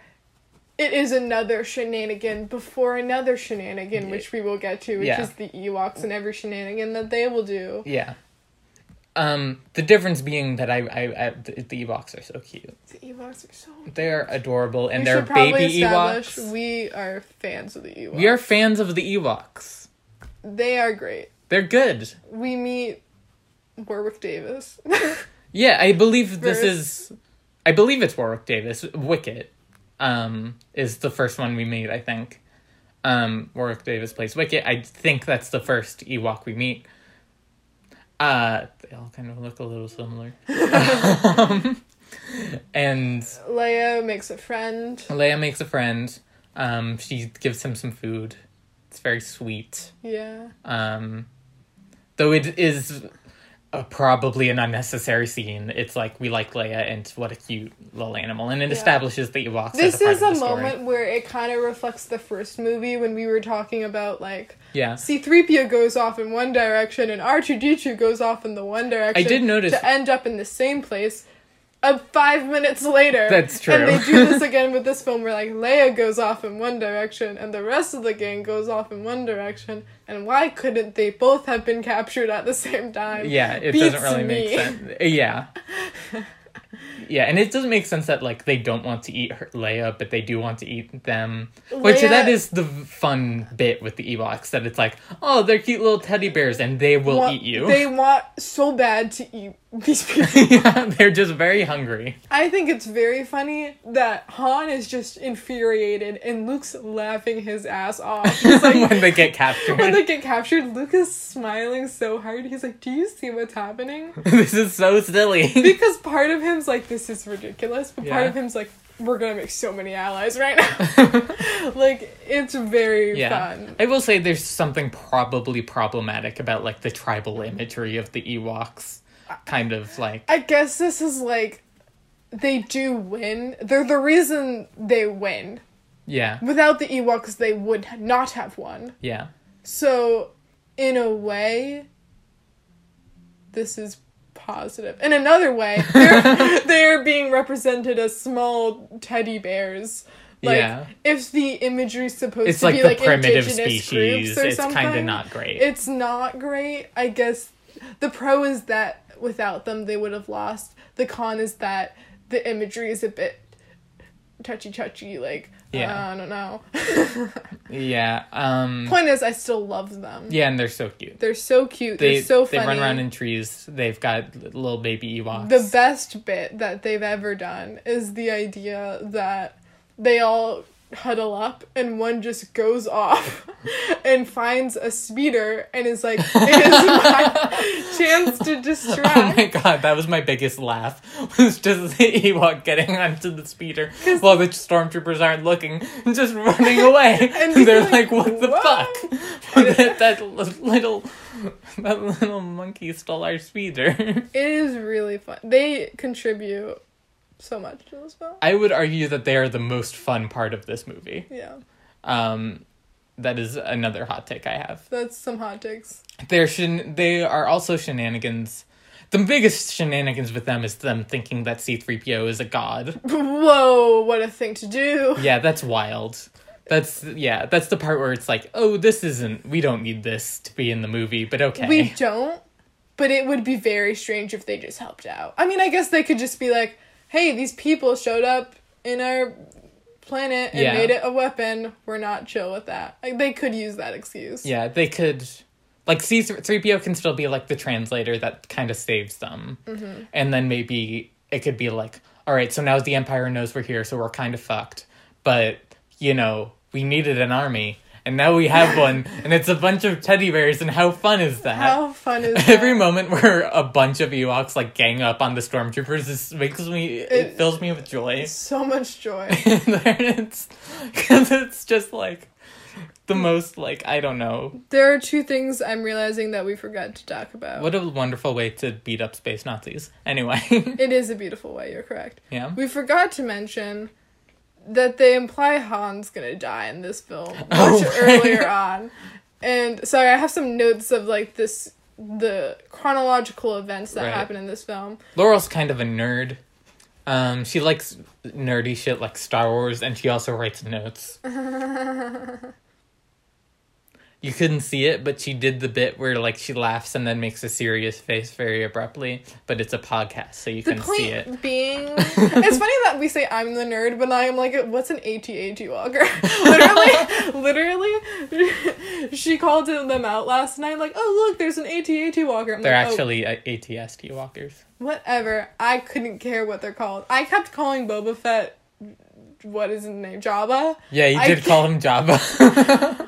it is another shenanigan before another shenanigan, which we will get to, which Yeah. is the Ewoks and every shenanigan that they will do. yeah. Um, the difference being that I, I, I the, the Ewoks are so cute. The Ewoks are so. They're adorable, and we they're baby Ewoks. we are fans of the Ewoks. We are fans of the Ewoks. They are great. They're good. We meet Warwick Davis. (laughs) Yeah, I believe this is. I believe it's Warwick Davis. Wicket. Um, is the first one we meet. I think. Um, Warwick Davis plays Wicket. I think that's the first Ewok we meet. Uh, they all kind of look a little similar. (laughs) um, and Leia makes a friend. Leia makes a friend. Um, she gives him some food. It's very sweet. Yeah. Um, though it is uh, probably an unnecessary scene. It's like we like Leia and what a cute little animal, and it Yeah. establishes the Ewoks. This a is a the story. moment where it kind of reflects the first movie when we were talking about like Yeah, C3PO goes off in one direction and R2D2 goes off in the one direction. I did notice- to end up in the same place. Uh, five minutes later, That's true. And they do this again with this film, where like Leia goes off in one direction and the rest of the gang goes off in one direction. And why couldn't they both have been captured at the same time? yeah. It Beats doesn't really me. make sense. Yeah. (laughs) Yeah, and it doesn't make sense that like they don't want to eat her, Leia, but they do want to eat them. Which that is the fun bit with the Ewoks that it's like, oh, they're cute little teddy bears, and they will Want- eat you. They want so bad to eat these (laughs) people. yeah, they're just very hungry. I think it's very funny that Han is just infuriated and Luke's laughing his ass off. (laughs) He's like, when they get captured. when they get captured, Luke is smiling so hard. He's like, "Do you see what's happening?" (laughs) this is so silly. Because part of him's like, "This is ridiculous," but part Yeah. of him's like, "We're gonna make so many allies right now." like, it's very yeah. fun. I will say there's something probably problematic about like the tribal imagery of the Ewoks. Kind of like I guess this is like, they do win. They're the reason they win. yeah. Without the Ewoks, they would not have won. Yeah. So, in a way, this is positive. In another way, (laughs) they're, they're being represented as small teddy bears. Like, Yeah. if the imagery's supposed It's to like be the like primitive indigenous species. It's kind of not great. It's not great. I guess the pro is that without them, they would have lost. The con is that the imagery is a bit touchy touchy. Like, Yeah. I don't know. (laughs) yeah. Um Point is, I still love them. yeah, and they're so cute. They're so cute. They They're so they run around in trees. They've got little baby Ewoks. the best bit that they've ever done is the idea that they all huddle up and one just goes off (laughs) and finds a speeder and is like, "It is my (laughs) chance to Oh my god, that was my biggest laugh. (laughs) Was just the Ewok getting onto the speeder while the stormtroopers aren't looking and just running away. And they're like, like, "What the fuck?" that, that little that little monkey stole our speeder. It is really fun. They contribute so much to this film. I would argue that they are the most fun part of this movie. Yeah, Um, that is another hot take I have. that's some hot takes. They're shen- they are also shenanigans. The biggest shenanigans with them is them thinking that C3PO is a god. (laughs) Whoa, what a thing to do! Yeah, that's wild. That's yeah, that's the part where it's like, "Oh, this isn't we don't need this to be in the movie, but okay." We don't, but it would be very strange if they just helped out. I mean, I guess they could just be like, hey, these people showed up in our planet and Yeah. made it a weapon. We're not chill with that. Like, they could use that excuse. yeah, they could like C3PO can still be like the translator that kind of saves them. Mm-hmm. And then maybe it could be like, "All right, so now the empire knows we're here, so we're kind of fucked." But, you know, we needed an army, and now we have one, and it's a bunch of teddy bears, and how fun is that? How fun is (laughs) that? Every moment where a bunch of Ewoks like gang up on the stormtroopers this makes me it, It- fills me with joy. So much joy. (laughs) and it's because it's just like the hmm. most like I don't know. there are two things I'm realizing that we forgot to talk about. What a wonderful way to beat up space Nazis. Anyway, It is a beautiful way, you're correct. yeah. We forgot to mention that they imply Han's gonna die in this film (laughs) much Oh, earlier on. And sorry, I have some notes of like this the chronological events that Right. happen in this film. Laurel's kind of a nerd. Um, she likes nerdy shit like Star Wars, and she also writes notes. (laughs) You couldn't see it, but she did the bit where like she laughs and then makes a serious face very abruptly. But it's a podcast, so you can see it. being, (laughs) it's funny that we say I'm the nerd, but I'm like, what's an AT-AT walker? (laughs) literally, (laughs) literally, she called them out last night, like, oh look, there's an AT-AT walker. I'm They're like, "Oh, actually uh, ATST walkers. whatever. I couldn't care what they're called. I kept calling Boba Fett what is his name, Jabba. Yeah, you I did call him Jabba.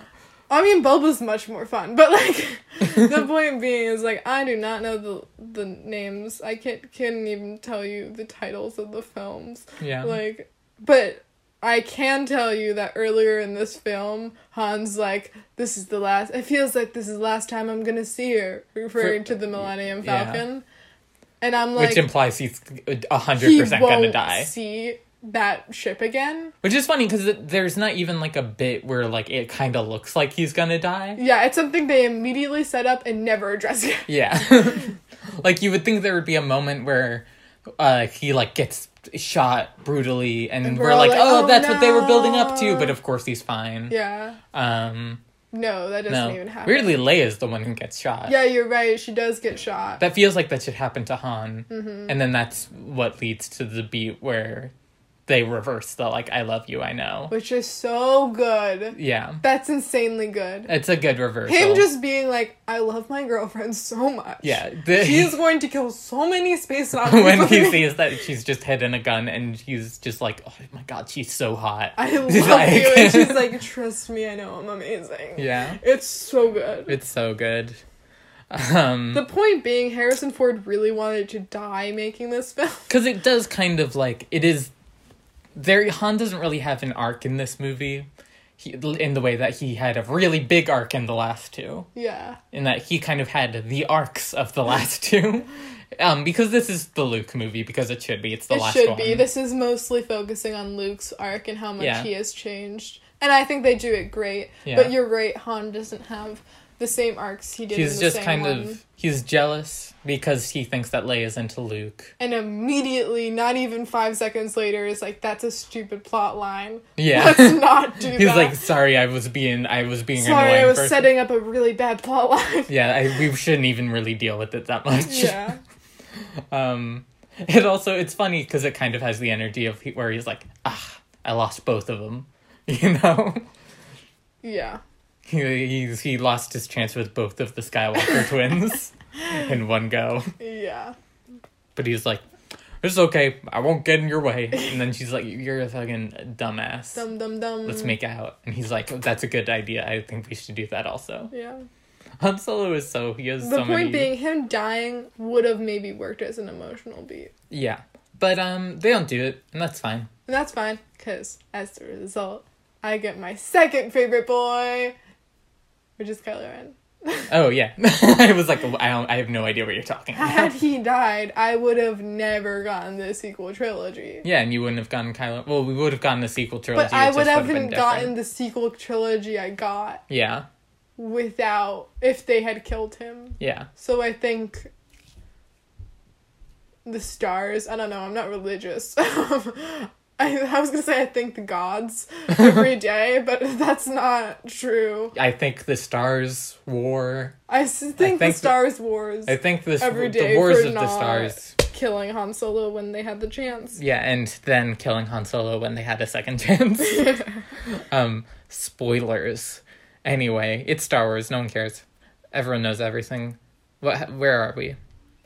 I mean, Boba's much more fun, but like (laughs) the point being is like I do not know the the names. I can't can't even tell you the titles of the films. yeah. Like, but I can tell you that earlier in this film, Han's like, "This is the last. It feels like this is the last time I'm gonna see her," referring For- to the Millennium yeah. Falcon. And I'm like, Which implies he's a hundred percent gonna die. see that ship again. Which is funny because there's not even like a bit where like it kind of looks like he's gonna die. Yeah, it's something they immediately set up and never address. Yeah. (laughs) like you would think there would be a moment where uh he like gets shot brutally and, And we're, we're like, like, "Oh, "Oh, that's what they were building up to," but of course he's fine. Yeah. Um No, that doesn't no. even happen. Weirdly Leia is the one who gets shot. Yeah, you're right. She does get shot. That feels like that should happen to Han. Mm-hmm. And then that's what leads to the beat where they reverse the like I love you, I know. which is so good. Yeah. That's insanely good. It's a good reversal. Him just being like, I love my girlfriend so much. Yeah. The, She is going to kill so many space (laughs) Nazis. when he sees that she's just hidden a gun and he's just like, oh my god, she's so hot. I (laughs) love He's you. And she's (laughs) like, trust me, I know I'm amazing. yeah, It's so good. it's so good. Um, the point being, Harrison Ford really wanted to die making this film. because it does kind of like it is. There, Han doesn't really have an arc in this movie, he, in the way that he had a really big arc in the last two. Yeah. In that he kind of had the arcs of the last (laughs) two, um, because this is the Luke movie because it should be. It's the it last should be. This is mostly focusing on Luke's arc and how much Yeah. he has changed. And I think they do it great. Yeah. But you're right, Han doesn't have the same arcs he did in He's just kind one. of he's jealous because he thinks that Leia's into Luke. And immediately, not even five seconds later, is like, that's a stupid plot line. Yeah. (laughs) Let's not do (laughs) He's that. like, sorry, I was being, I was being Sorry, annoying. I was person." setting up a really bad plot line. Yeah, I, we shouldn't even really deal with it that much. yeah. (laughs) Um, it also it's funny because it kind of has the energy of where he's like, ah, I lost both of them. You know, Yeah. (laughs) he he lost his chance with both of the Skywalker (laughs) twins in one go. Yeah. But he's like, it's okay, I won't get in your way. And then she's like, you're a fucking dumbass. Dum dum dum. Let's make out. And he's like, that's a good idea. I think we should do that also. Yeah. Han Solo is so he has The so point many. being, him dying would have maybe worked as an emotional beat. Yeah, but um, they don't do it, and that's fine. And that's fine, because as a result, I get my second favorite boy, which is Kylo Ren. (laughs) Oh yeah, (laughs) I was like, I don't, I have no idea what you're talking About. Had he died, I would have never gotten the sequel trilogy. Yeah, and you wouldn't have gotten Kylo. Well, we would have gotten the sequel trilogy. But I would haven't been gotten the sequel trilogy I got Yeah, without if they had killed him. yeah, So I think the stars. I don't know. I'm not religious. (laughs) I, I was gonna say I thank the gods (laughs) every day, but that's not true. I think the Stars War. I think, think the the- Stars Wars I think this Every the day Wars for of the not- Stars. killing Han Solo when they had the chance. Yeah, and then killing Han Solo when they had a second chance. (laughs) um, spoilers. Anyway, it's Star Wars. No one cares. Everyone knows everything. What? Where are we?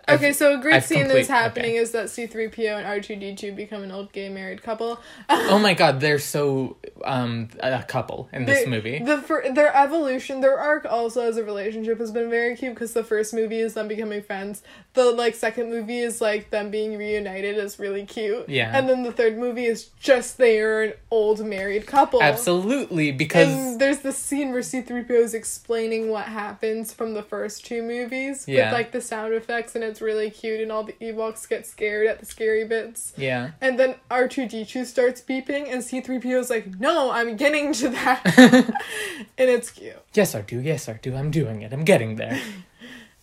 Okay, so a great I've scene complete- that's happening okay. is that C3PO and R2D2 become an old gay married couple. (laughs) Oh my god, they're so um a couple in this They- movie. The fir- their evolution, their arc also as a relationship has been very cute because the first movie is them becoming friends. The like second movie is like them being reunited is really cute. Yeah. And then the third movie is just they're an old married couple. Absolutely, because And there's this scene where C3PO is explaining what happens from the first two movies Yeah. with like the sound effects and it's really cute and all the Ewoks get scared at the scary bits. yeah, And then R2D2 starts beeping and C3PO is like, "No, I'm getting to that." (laughs) and it's cute. yes, I do. Yes, I do. I'm doing it. I'm getting there. (laughs)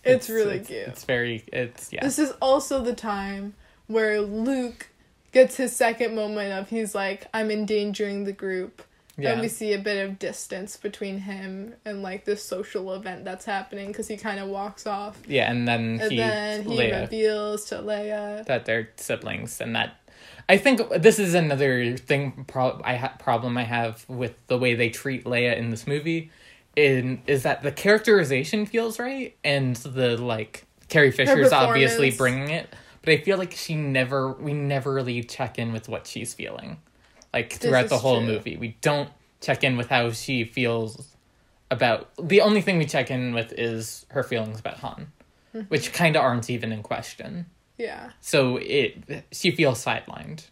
It's, really it's, cute. It's very. It's yeah. This is also the time where Luke gets his second moment of he's like, I'm endangering the group. Yeah. And we see a bit of distance between him and like this social event that's happening because he kind of walks off. Yeah, and then And he, then he Leia, reveals to Leia. that they're siblings, and that I think this is another thing. Pro- I ha- problem I have with the way they treat Leia in this movie, in is that the characterization feels right, and the like Carrie Fisher's obviously bringing it, but I feel like she never we never really check in with what she's feeling. like throughout the whole true. movie. We don't check in with how she feels about the only thing we check in with is her feelings about Han, Mm-hmm. which kind of aren't even in question. Yeah. So it she feels sidelined,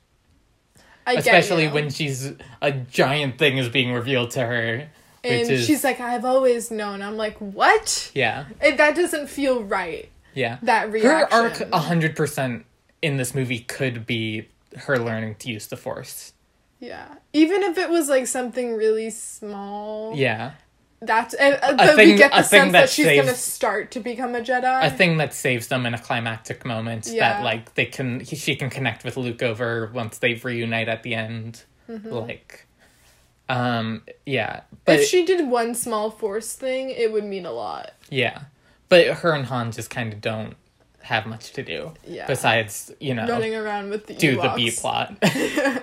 I get especially when she's a giant thing is being revealed to her, and is she's like, I've always known. I'm like, what? yeah, It, that doesn't feel right. yeah. That reaction. Her arc, a hundred percent in this movie could be her learning to use the Force. Yeah. Even if it was like something really small. Yeah, That's uh, uh, but thing- we get a the thing sense that that she's saves- gonna start to become a Jedi. a thing that saves them in a climactic moment Yeah. that like they can he, she can connect with Luke over once they reunite at the end. Like, um, yeah, but if she did one small force thing, it would mean a lot. yeah, but her and Han just kind of don't have much to do. Yeah. Besides, you know, Running around with the do the B plot. (laughs)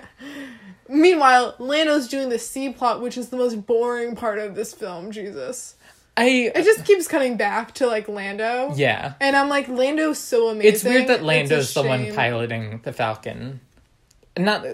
Meanwhile, Lando's doing the C plot, which is the most boring part of this film. Jesus, I it just keeps cutting back to like Lando. yeah. And I'm like, Lando's so amazing. It's weird that It's Lando's the one piloting the Falcon. Not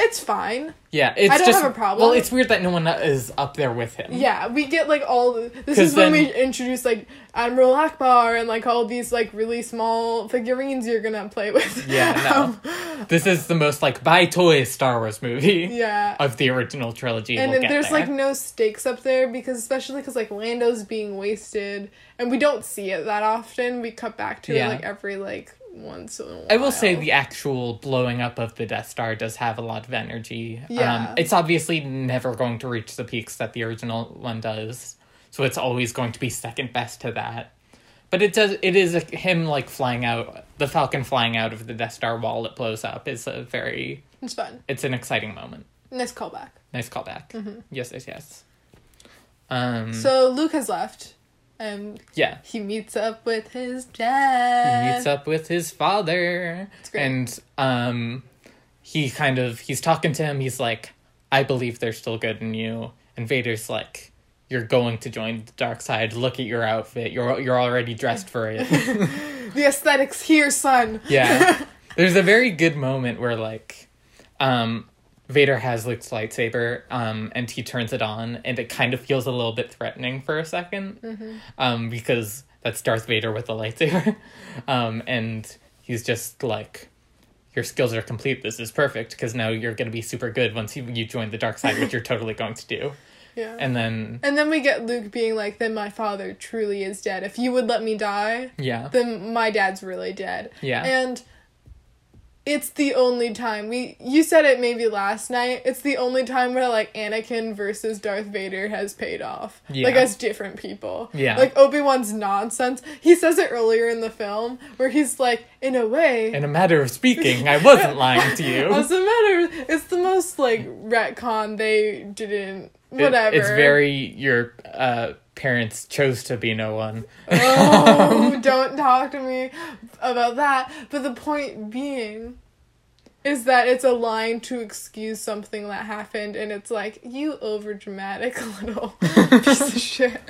It's fine. yeah, it's I don't just have a problem. Well, it's weird that no one is up there with him. Yeah, we get like all. The, this 'Cause is when then- we introduce like Admiral Ackbar and like all these like really small figurines you're gonna play with. Yeah, Um, no. this is the most like buy toys Star Wars movie yeah. of the original trilogy. and we'll then get there's there. like no stakes up there because especially because like Lando's being wasted and we don't see it that often. We cut back to Yeah. it like every like once in a while. I will say the actual blowing up of the Death Star does have a lot of energy. Yeah. Um, it's obviously never going to reach the peaks that the original one does, so it's always going to be second best to that. But it does. It is a, him like flying out the Falcon flying out of the Death Star while it blows up is a very. it's fun. It's an exciting moment. Nice callback. Nice callback. Mm-hmm. Yes, yes, yes. Um. So Luke has left, and yeah. he meets up with his dad. He meets up with his father great. and um he kind of he's talking to him he's like i believe there's still good in you and vader's like you're going to join the dark side look at your outfit you're you're already dressed for it (laughs) The aesthetics here, son. yeah (laughs) there's a very good moment where like um Vader has Luke's lightsaber, um, and he turns it on, and it kind of feels a little bit threatening for a 2nd um, because that's Darth Vader with the lightsaber, (laughs) um, and he's just like, "Your skills are complete. This is perfect because now you're gonna be super good once you you join the dark side, which you're totally going to do." (laughs) Yeah. And then, And then we get Luke being like, then my father truly is dead. If you would let me die, yeah, then my dad's really dead. Yeah. And it's the only time we you said it maybe last night. It's the only time where like Anakin versus Darth Vader has paid off. Yeah. Like as different people. Yeah. Like Obi-Wan's nonsense. He says it earlier in the film where he's like, in a way, in a matter of speaking, I wasn't lying to (laughs) you. What's the matter? It's the most like retcon they didn't. It- Whatever. it's very your uh, parents chose to be no one. Oh, (laughs) don't talk to me about that. But the point being is that it's a line to excuse something that happened, and it's like you over dramatic (laughs) little piece of (laughs) shit.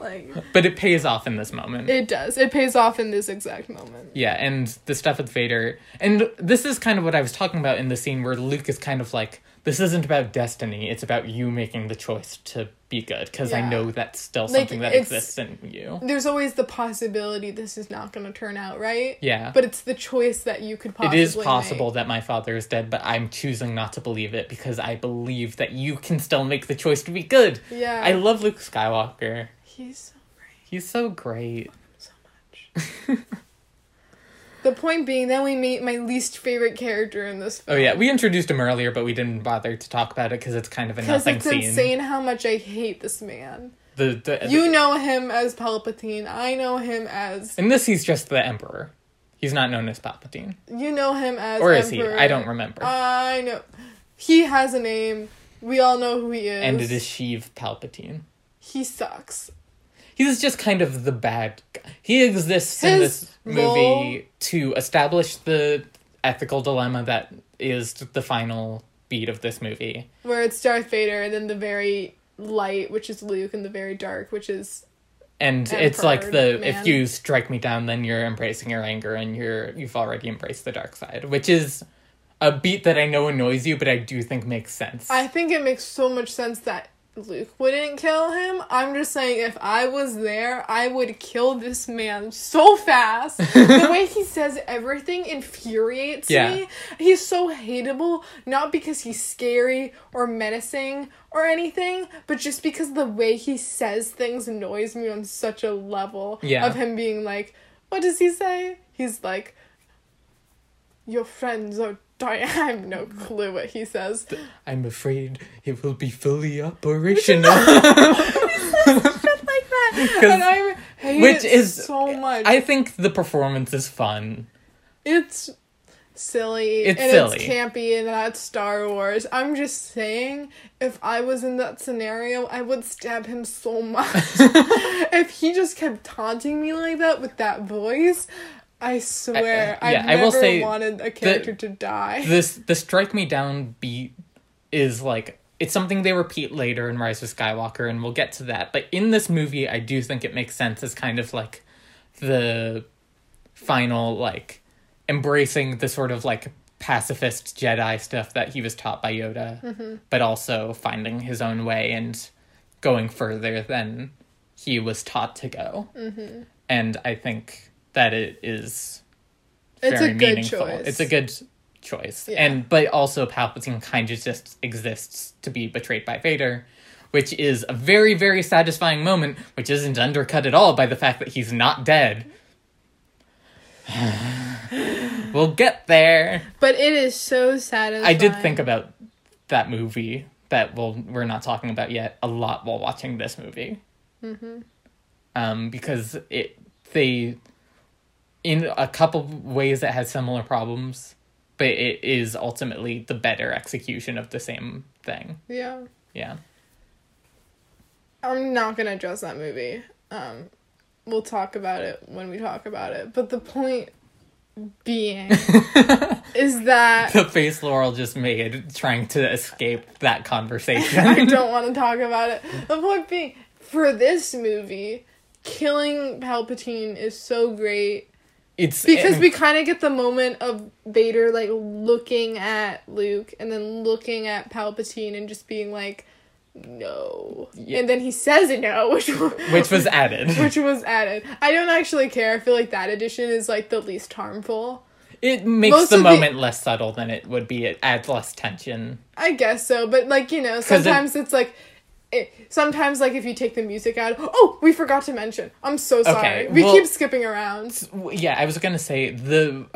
Like But it pays off in this moment. it does. It pays off in this exact moment. Yeah, and the stuff with Vader. And this is kind of what I was talking about in the scene where Luke is kind of like, this isn't about destiny, it's about you making the choice to be good, because I know that's still Like, something that exists in you. There's always the possibility this is not going to turn out right. Yeah. But it's the choice that you could possibly is possible make. that my father is dead, but I'm choosing not to believe it because I believe that you can still make the choice to be good. Yeah. I love Luke Skywalker. He's so great. He's so great. so much. (laughs) the point being, then we meet my least favorite character in this Oh yeah, we introduced him earlier, but we didn't bother to talk about it because it's kind of a Because nothing it's scene. insane how much I hate this man. The, the, You know him as Palpatine. I know him as. in this, he's just the Emperor. He's not known as Palpatine, You know him as. or is he? I don't remember. I know. He has a name. We all know who he is. and it is Sheev Palpatine. He sucks. He's just kind of the bad guy. He exists in His this movie to establish the ethical dilemma that is the final beat of this movie. Where it's Darth Vader, and then the very light, which is Luke, and the very dark, which is. And it's like the man. if you strike me down, then you're embracing your anger and you're you've already embraced the dark side, which is a beat that I know annoys you, but I do think makes sense. I think it makes so much sense that Luke wouldn't kill him. I'm just saying, if I was there, I would kill this man so fast. (laughs) the way he says everything infuriates Yeah. me. He's so hateable, not because he's scary or menacing or anything, but just because the way he says things annoys me on such a level Yeah. of him being like, what does he say? He's like, your friends are (laughs) I have no clue what he says. I'm afraid it will be fully (laughs) operational. (laughs) Shit like that. 'Cause- And I hate which it is so much. I think the performance is fun. it's silly It's and silly. it's campy and that's Star Wars. I'm just saying, if I was in that scenario, I would stab him so much. if he just kept taunting me like that with that voice, I swear, uh, uh, I- yeah, I've I will never say wanted a character to die. This the strike me down beat is like it's something they repeat later in Rise of Skywalker, and we'll get to that. But in this movie, I do think it makes sense as kind of like the final like embracing the sort of like pacifist Jedi stuff that he was taught by Yoda, mm-hmm. but also finding his own way and going further than he was taught to go. Mm-hmm. And I think that it is It's very a good meaningful. choice. It's a good choice. Yeah. And but also Palpatine kind of just exists to be betrayed by Vader, which is a very very satisfying moment, which isn't undercut at all by the fact that he's not dead. (sighs) we'll get there. but it is so satisfying. I did think about that movie that we'll, we're not talking about yet a lot while watching this movie. Mm-hmm. Um, because it they in a couple ways it has similar problems, but it is ultimately the better execution of the same thing. Yeah. Yeah. I'm not gonna address that movie. Um, we'll talk about it when we talk about it. But the point being (laughs) is that The face Laurel just made trying to escape that conversation. (laughs) I don't (laughs) want to talk about it. The point being, for this movie, killing Palpatine is so great it's because we kind of get the moment of Vader like looking at Luke and then looking at Palpatine and just being like, no, Yeah. and then he says no, (laughs) which which was (laughs) added. which was added. I don't actually care. I feel like that addition is like the least harmful. It makes Most the of the- moment less subtle than it would be. It adds less tension. I guess so, but like you know, it- sometimes it's like. It, sometimes, like if you take the music out, oh, we forgot to mention. I'm so sorry. Okay, we well- keep skipping around. Yeah, I was gonna say the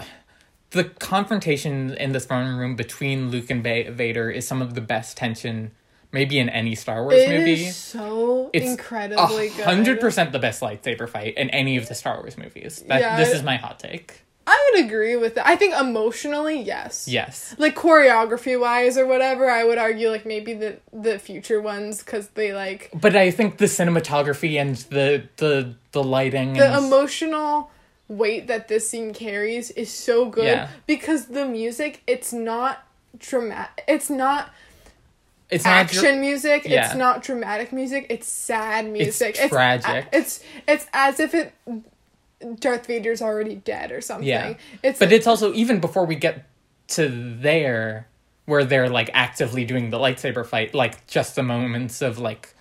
the confrontation in the throne room between Luke and ba- Vader is some of the best tension, maybe in any Star Wars It movie. is so It's incredibly a good. hundred percent the best lightsaber fight in any of the Star Wars movies. That, Yeah, this is my hot take. I would agree with that. I think emotionally, yes. Yes. Like choreography wise or whatever, I would argue like maybe the the future ones because they like But I think the cinematography and the the the lighting the and emotional weight that this scene carries is so good Yeah. because the music it's not dramatic it's not it's not dr- action music yeah. it's not dramatic music it's sad music It's tragic. it's it's as if it Darth Vader's already dead or something Yeah. it's But it's also even before we get to there, where they're like actively doing the lightsaber fight, like just the moments of like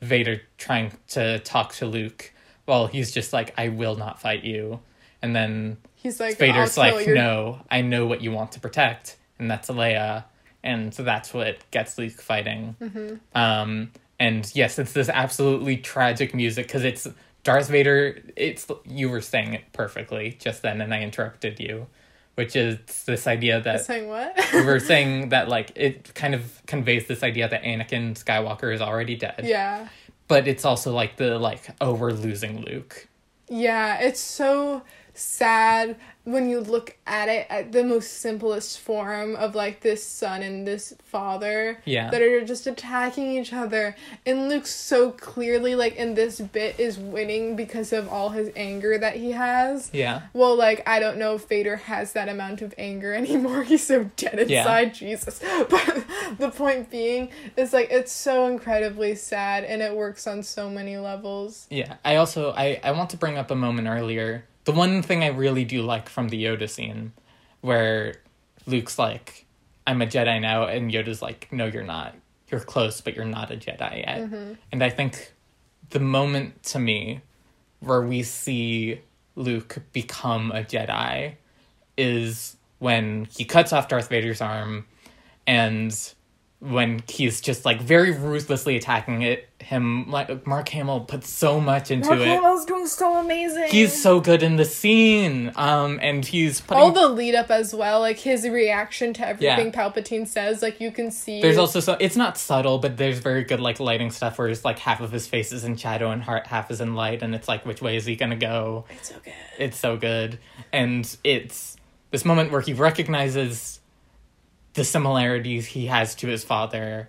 Vader trying to talk to Luke while he's just like, "I will not fight you," and then he's like Vader's like, your- "No, I know what you want to protect," and that's Leia, and so that's what gets Luke fighting. Mm-hmm. Um, and yes, it's this absolutely tragic music because it's Darth Vader. It's you were saying it perfectly just then, and I interrupted you, which is this idea that saying what we were (laughs) saying that like it kind of conveys this idea that Anakin Skywalker is already dead, yeah but it's also like the like oh we're losing Luke. Yeah, it's so sad when you look at it at the most simplest form of like this son and this father Yeah. that are just attacking each other and Luke so clearly like in this bit is winning because of all his anger that he has. Yeah. Well, like I don't know if Vader has that amount of anger (laughs) anymore. He's so dead Yeah. inside, Jesus. (laughs) But the point being is like it's so incredibly sad and it works on so many levels. Yeah, I also I I want to bring up a moment earlier. The one thing I really do like from the Yoda scene, where Luke's like, I'm a Jedi now, and Yoda's like, no, you're not. You're close, but you're not a Jedi yet. Mm-hmm. And I think the moment to me where we see Luke become a Jedi is when he cuts off Darth Vader's arm and when he's just like very ruthlessly attacking it him like Mark Hamill puts so much into Mark it. Mark Hamill's doing so amazing. He's so good in the scene. Um and he's putting all the lead up as well, like his reaction to everything Palpatine says, like you can see. There's also so it's not subtle, but there's very good like lighting stuff where it's like half of his face is in shadow and heart half is in light, and it's like which way is he gonna go? it's so good. It's so good, and it's this moment where he recognizes the similarities he has to his father,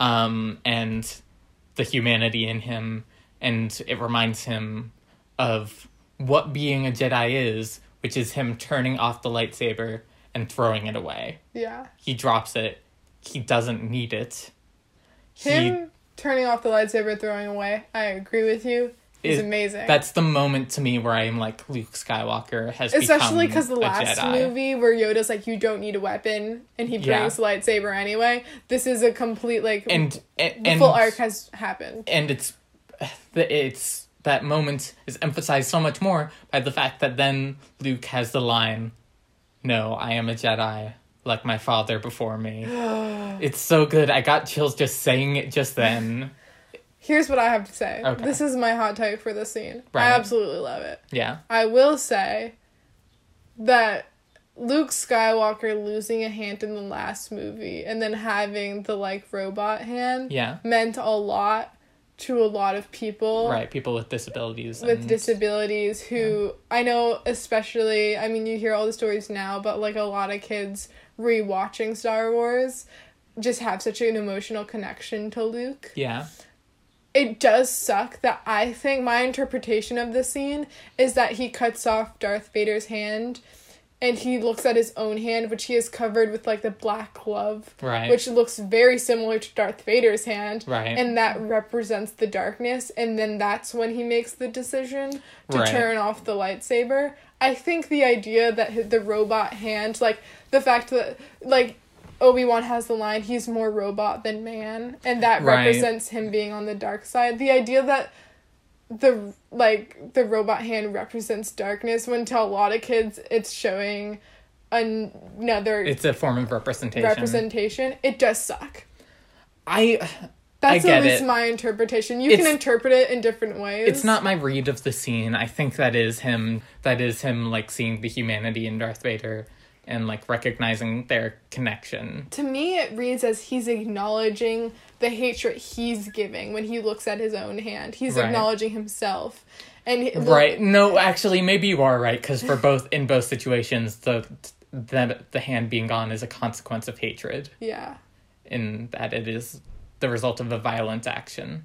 um, and the humanity in him, and it reminds him of what being a Jedi is, which is him turning off the lightsaber and throwing it away Yeah, he drops it. He doesn't need it. He him turning off the lightsaber, throwing away. I agree with you. Is Is- amazing. that's the moment to me where I'm like Luke Skywalker has Especially because the last movie where Yoda's like, "You don't need a weapon," and he brings Yeah. lightsaber anyway. This is a complete like and and the and, full arc has happened. and it's it's that moment is emphasized so much more by the fact that then Luke has the line, "No, I am a Jedi." Like my father before me. (gasps) it's so good. I got chills just saying it just then. Here's what I have to say. Okay. This is my hot take for this scene. Right. I absolutely love it. Yeah. I will say that Luke Skywalker losing a hand in the last movie and then having the like robot hand Yeah. meant a lot to a lot of people Right. People with disabilities. with and- disabilities who I know especially I mean you hear all the stories now but like a lot of kids rewatching Star Wars just have such an emotional connection to Luke Yeah. It does suck that I think my interpretation of the scene is that he cuts off Darth Vader's hand and he looks at his own hand, which he has covered with like the black glove, Right. which looks very similar to Darth Vader's hand. Right. And that represents the darkness, and then that's when he makes the decision to Right. turn off the lightsaber. I think the idea that the robot hand, like the fact that, like, Obi Wan has the line, he's more robot than man, and that Right. represents him being on the dark side. The idea that the like the robot hand represents darkness when to a lot of kids it's showing another It's a form of representation. representation it does suck I that's I at least it. my interpretation you It's- can interpret it in different ways it's not my read of the scene. I think that is him that is him like seeing the humanity in Darth Vader and like recognizing their connection. to me it reads as he's acknowledging the hatred he's giving when he looks at his own hand he's Right. acknowledging himself and he, Right. No, actually maybe you are right cuz for both in both situations the that the hand being gone is a consequence of hatred yeah in that it is the result of a violent action.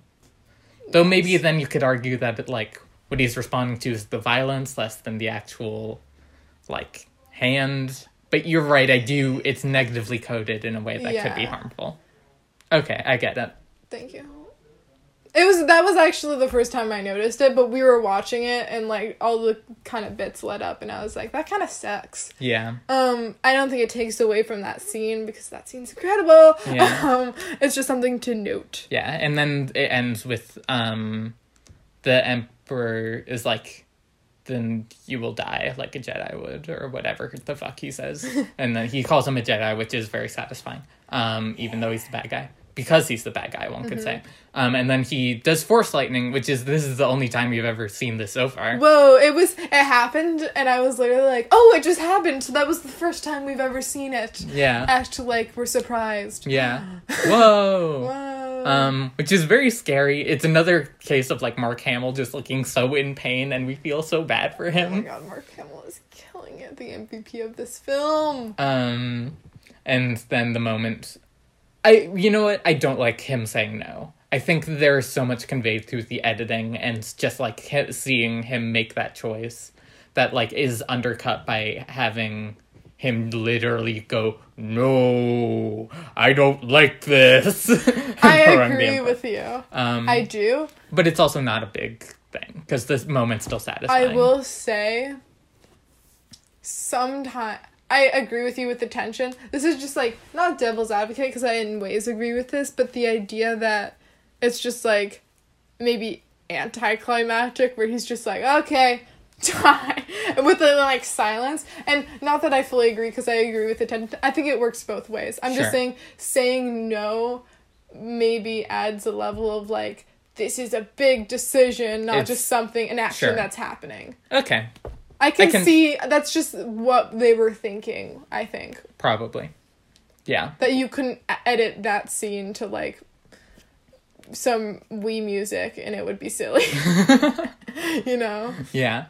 Though maybe then you could argue that it, like what he's responding to is the violence less than the actual like hand. But you're right, I do it's negatively coded in a way that could be harmful. Okay, I get it. Thank you. It was that was actually the first time I noticed it, but we were watching it and like all the kind of bits led up and I was like, that kind of sucks. Yeah. Um, I don't think it takes away from that scene because that scene's incredible. Yeah. (laughs) Um, it's just something to note. Yeah, and then it ends with um the emperor is like then you will die like a Jedi would or whatever the fuck he says. (laughs) and then he calls him a Jedi, which is very satisfying. Um even though he's the bad guy. Because he's the bad guy, one could say. Um and then he does force lightning, which is this is the only time you've ever seen this so far. Whoa, it was it happened and I was literally like, "Oh, it just happened." So that was the first time we've ever seen it. Yeah. Actually, like we're surprised. Yeah. (gasps) Whoa. Whoa. Um, which is very scary. It's another case of like Mark Hamill just looking so in pain, and we feel so bad for him. oh my god, Mark Hamill is killing it. The MVP of this film. Um, and then the moment, I you know what? I don't like him saying no. I think there's so much conveyed through the editing and just like seeing him make that choice that like is undercut by having him literally go no i don't like this (laughs) I agree with you. um I do. but it's also not a big thing because this moment's still satisfying I will say, sometime I agree with you with the tension. This is just like not devil's advocate because I in ways agree with this, but the idea that it's just like maybe anticlimactic where he's just like okay (laughs) die with the like silence and not that I fully agree because I agree with the tension. I think it works both ways. I'm Sure. just saying saying no maybe adds a level of like this is a big decision, not It's- just something an action Sure. that's happening. Okay, I can, can- see that's just what they were thinking, I think. probably. Yeah. That you couldn't edit that scene to like some Wii music and it would be silly. (laughs) (laughs) you know? Yeah.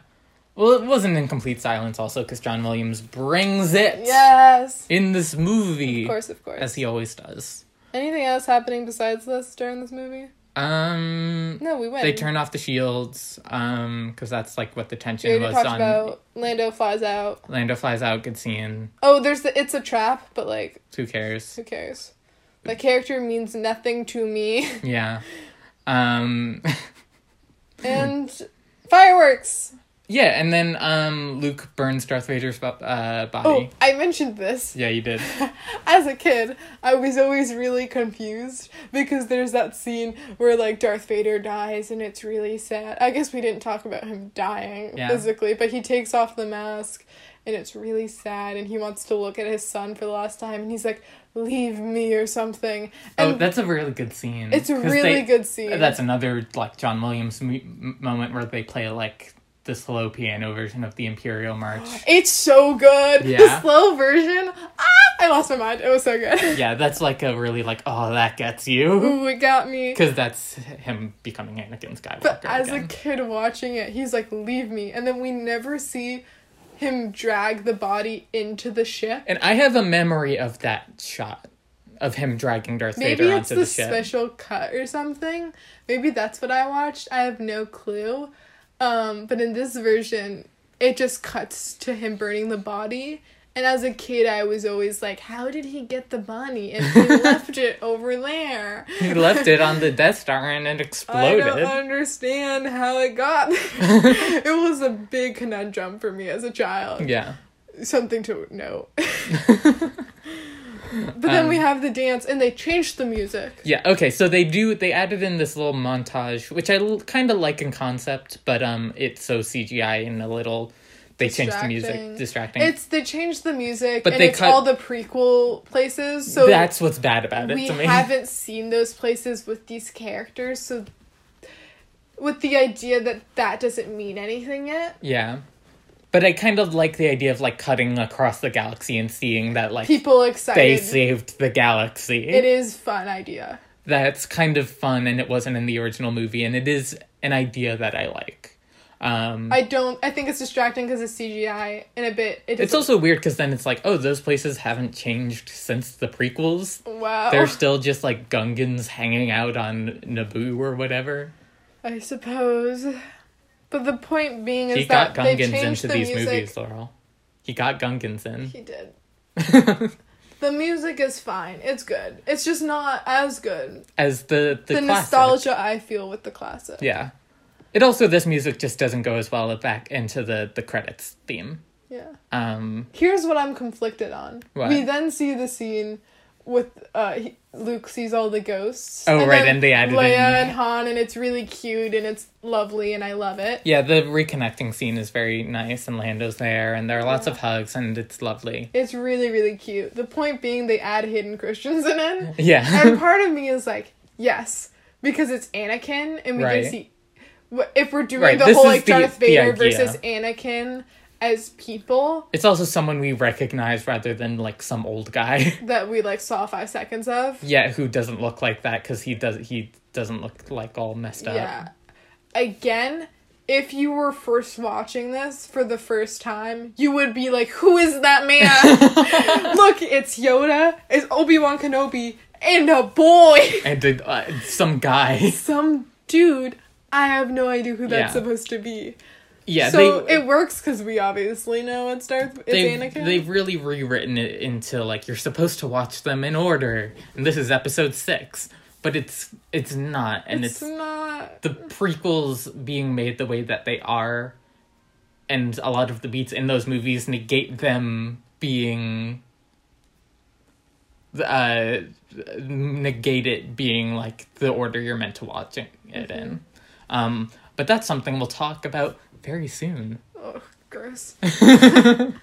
Well, it wasn't in complete silence also because John Williams brings it Yes. in this movie. Of course, of course. As he always does. Anything else happening besides this during this movie? Um No, we went. they turn off the shields um cuz that's like what the tension was on about Lando flies out. Lando flies out good scene. Oh, there's the it's a trap, but like Who cares? who cares? The character means nothing to me. Yeah. Um (laughs) and fireworks. Yeah, and then um Luke burns Darth Vader's uh Oh, body. I mentioned this. Yeah, you did. (laughs) As a kid, I was always really confused because there's that scene where like Darth Vader dies and it's really sad. I guess we didn't talk about him dying Yeah. physically, but he takes off the mask and it's really sad and he wants to look at his son for the last time and he's like, "Leave me" or something. And oh, that's a really good scene. it's a really they- good scene. That's another like John Williams moment where they play like the slow piano version of the Imperial March. (gasps) It's so good. Yeah. The slow version. Ah, I lost my mind. It was so good. (laughs) yeah, that's like a really like oh that gets you Ooh, it got me. because that's him becoming Anakin Skywalker. But as again. a kid watching it, he's like, "Leave me," and then we never see him drag the body into the ship. and I have a memory of that shot of him dragging Darth Maybe Vader onto the, the, ship. special cut or something. Maybe that's what I watched. I have no clue. Um, but in this version, it just cuts to him burning the body. And as a kid, I was always like, "How did he get the body?" And he (laughs) left it over there. He left it on the Death Star and it exploded. I don't understand how it got. (laughs) it was a big conundrum for me as a child. yeah. Something to note. (laughs) but then we Um, have the dance, and they changed the music. Yeah, okay, so they do they added in this little montage, which I l- kind of like in concept, but um it's so CGI and a little they changed the music Distracting. It's they changed the music, But and they it's cut- all the prequel places. So That's what's bad about it we to me. (laughs) haven't seen those places with these characters. So with the idea that that doesn't mean anything yet. Yeah. But I kind of like the idea of like cutting across the galaxy and seeing that like People excited they saved the galaxy. It is fun idea. That's kind of fun and it wasn't in the original movie and it is an idea that I like. Um I don't. I think it's distracting because it's CGI and a bit. It it's also weird because then it's like, oh, those places haven't changed since the prequels. wow. They're still just like Gungans hanging out on Naboo or whatever. I suppose. But the point being is He that got they Gungans changed into the these music. movies, Laurel. He got Gungans in. He did. (laughs) the music is fine. It's good. It's just not as good. As the the, The, nostalgia I feel with the classic. Yeah. It also this music just doesn't go as well back into the the credits theme. Yeah. Um Here's what I'm conflicted on. What? We then see the scene with uh he, Luke sees all the ghosts. Oh, right, then and they added Leia in- and Han, and it's really cute and it's lovely and I love it. yeah, the reconnecting scene is very nice and Lando's there and there are lots Yeah. of hugs and it's lovely. It's really really cute. The point being they add Hayden Christensen in it. (laughs) Yeah. and part of me is like, yes, because it's Anakin, and we Right. can see if we're doing Right, the this whole like the- Darth the Vader idea. versus Anakin as people it's also someone we recognize rather than like some old guy. (laughs) that we like saw five seconds of. yeah, who doesn't look like that cuz he does he doesn't look like all messed up. Yeah. Again, if you were first watching this for the first time, you would be like, "Who is that man? (laughs) Look, it's Yoda, it's Obi Wan Kenobi, and a boy, And uh, uh, some guy. some dude." I have no idea who that's Yeah. supposed to be. Yeah, so they it works because we obviously know it's Darth. It's they've, Anakin. they've really rewritten it into like you're supposed to watch them in order and this is episode six but it's it's not and it's, it's, not. the prequels being made the way that they are and a lot of the beats in those movies negate them being uh negate it being like the order you're meant to watch it in. Um but that's something we'll talk about very soon. Oh, gross. (laughs) (laughs)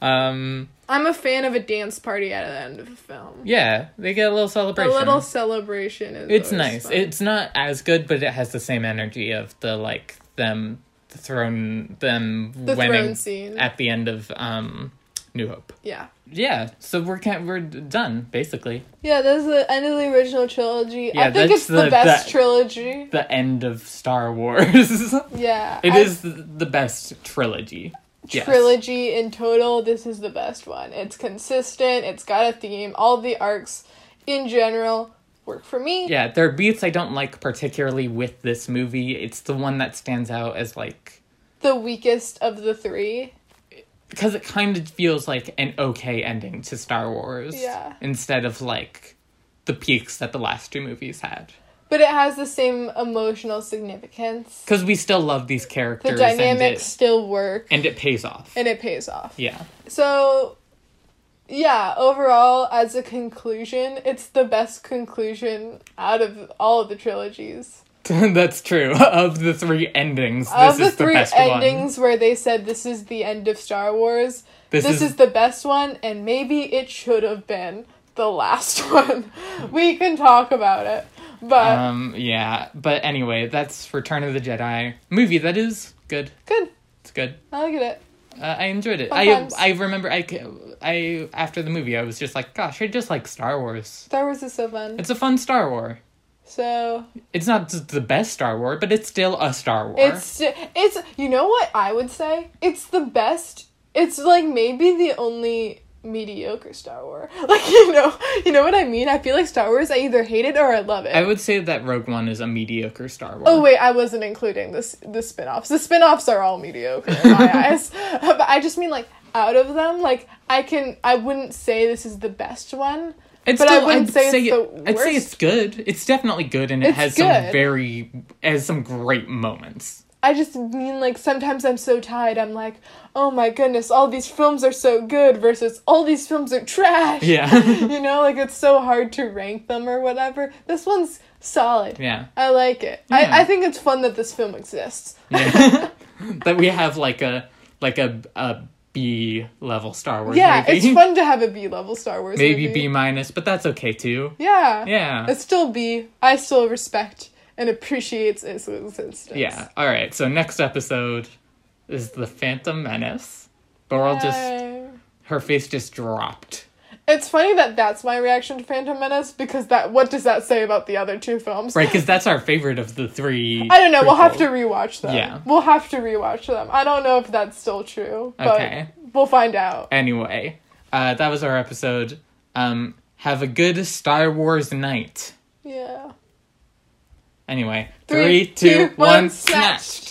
Um I'm a fan of a dance party at the end of a film. yeah, they get a little celebration. A little celebration is. it's nice. fun. It's not as good, but it has the same energy of the like them throne them the winning at the end of um New Hope. yeah. Yeah, so we're kind we're done basically. Yeah, that's the end of the original trilogy. Yeah, I think it's the, the- best that- trilogy. The end of Star Wars. (laughs) Yeah. It I- is the the best trilogy. Yes. trilogy in total, this is the best one. It's consistent, it's got a theme, all the arcs in general work for me. Yeah, there are beats I don't like particularly with this movie. It's the one that stands out as like The weakest of the three. Because it kind of feels like an okay ending to Star Wars. Yeah. Instead of like the peaks that the last two movies had. But it has the same emotional significance. Because we still love these characters. The dynamics it, still work and it pays off. and it pays off. yeah. So, yeah, overall, as a conclusion, it's the best conclusion out of all of the trilogies. (laughs) That's true. (laughs) Of the three endings, this of the is the three best endings one. where they said this is the end of Star Wars, This, this, is, is, the best one, and maybe it should have been the last (laughs) one. we can talk about it. But um yeah, but anyway, that's Return of the Jedi movie that is good. good. It's good. I like it. Uh, I enjoyed it. Fun I. I remember I I after the movie I was just like, gosh, I just like Star Wars. Star Wars is so fun. It's a fun Star War. So It's not the best Star War, but it's still a Star War. it's it's you know what I would say? It's the best. It's like maybe the only mediocre Star Wars. (laughs) Like you know, you know what I mean? I feel like Star Wars I either hate it or I love it. I would say that Rogue One is a mediocre Star War. Oh wait, I wasn't including this the spin-offs. The spin-offs are all mediocre in my (laughs) eyes. But I just mean like out of them, like I can I wouldn't say this is the best one. It's but I wouldn't I'd say it- the I'd say it's good. It's definitely good, and it It's has some very has some great moments. I just mean like sometimes I'm so tired. I'm like, oh my goodness, all these films are so good versus all these films are trash. Yeah, (laughs) you know, like it's so hard to rank them or whatever. This one's solid. yeah, I like it. Yeah. I, I think it's fun that this film exists. yeah. (laughs) (laughs) that we have like a like a a B level Star Wars. Yeah, movie. it's (laughs) fun to have a B level Star Wars. Maybe movie. B minus, but that's okay too. Yeah. Yeah. It's still B. I still respect and appreciates its existence. Yeah. All right. So next episode is the Phantom Menace. Beryl just her face just dropped. It's funny that that's my reaction to Phantom Menace because that what does that say about the other two films? Right, because that's our favorite of the three. I don't know. We'll have to rewatch them. Yeah. We'll have to rewatch them. I don't know if that's still true, but Okay. we'll find out. Anyway, uh, that was our episode. Um, have a good Star Wars night. Yeah. Anyway, Three, three, two, one, snatched. snatched.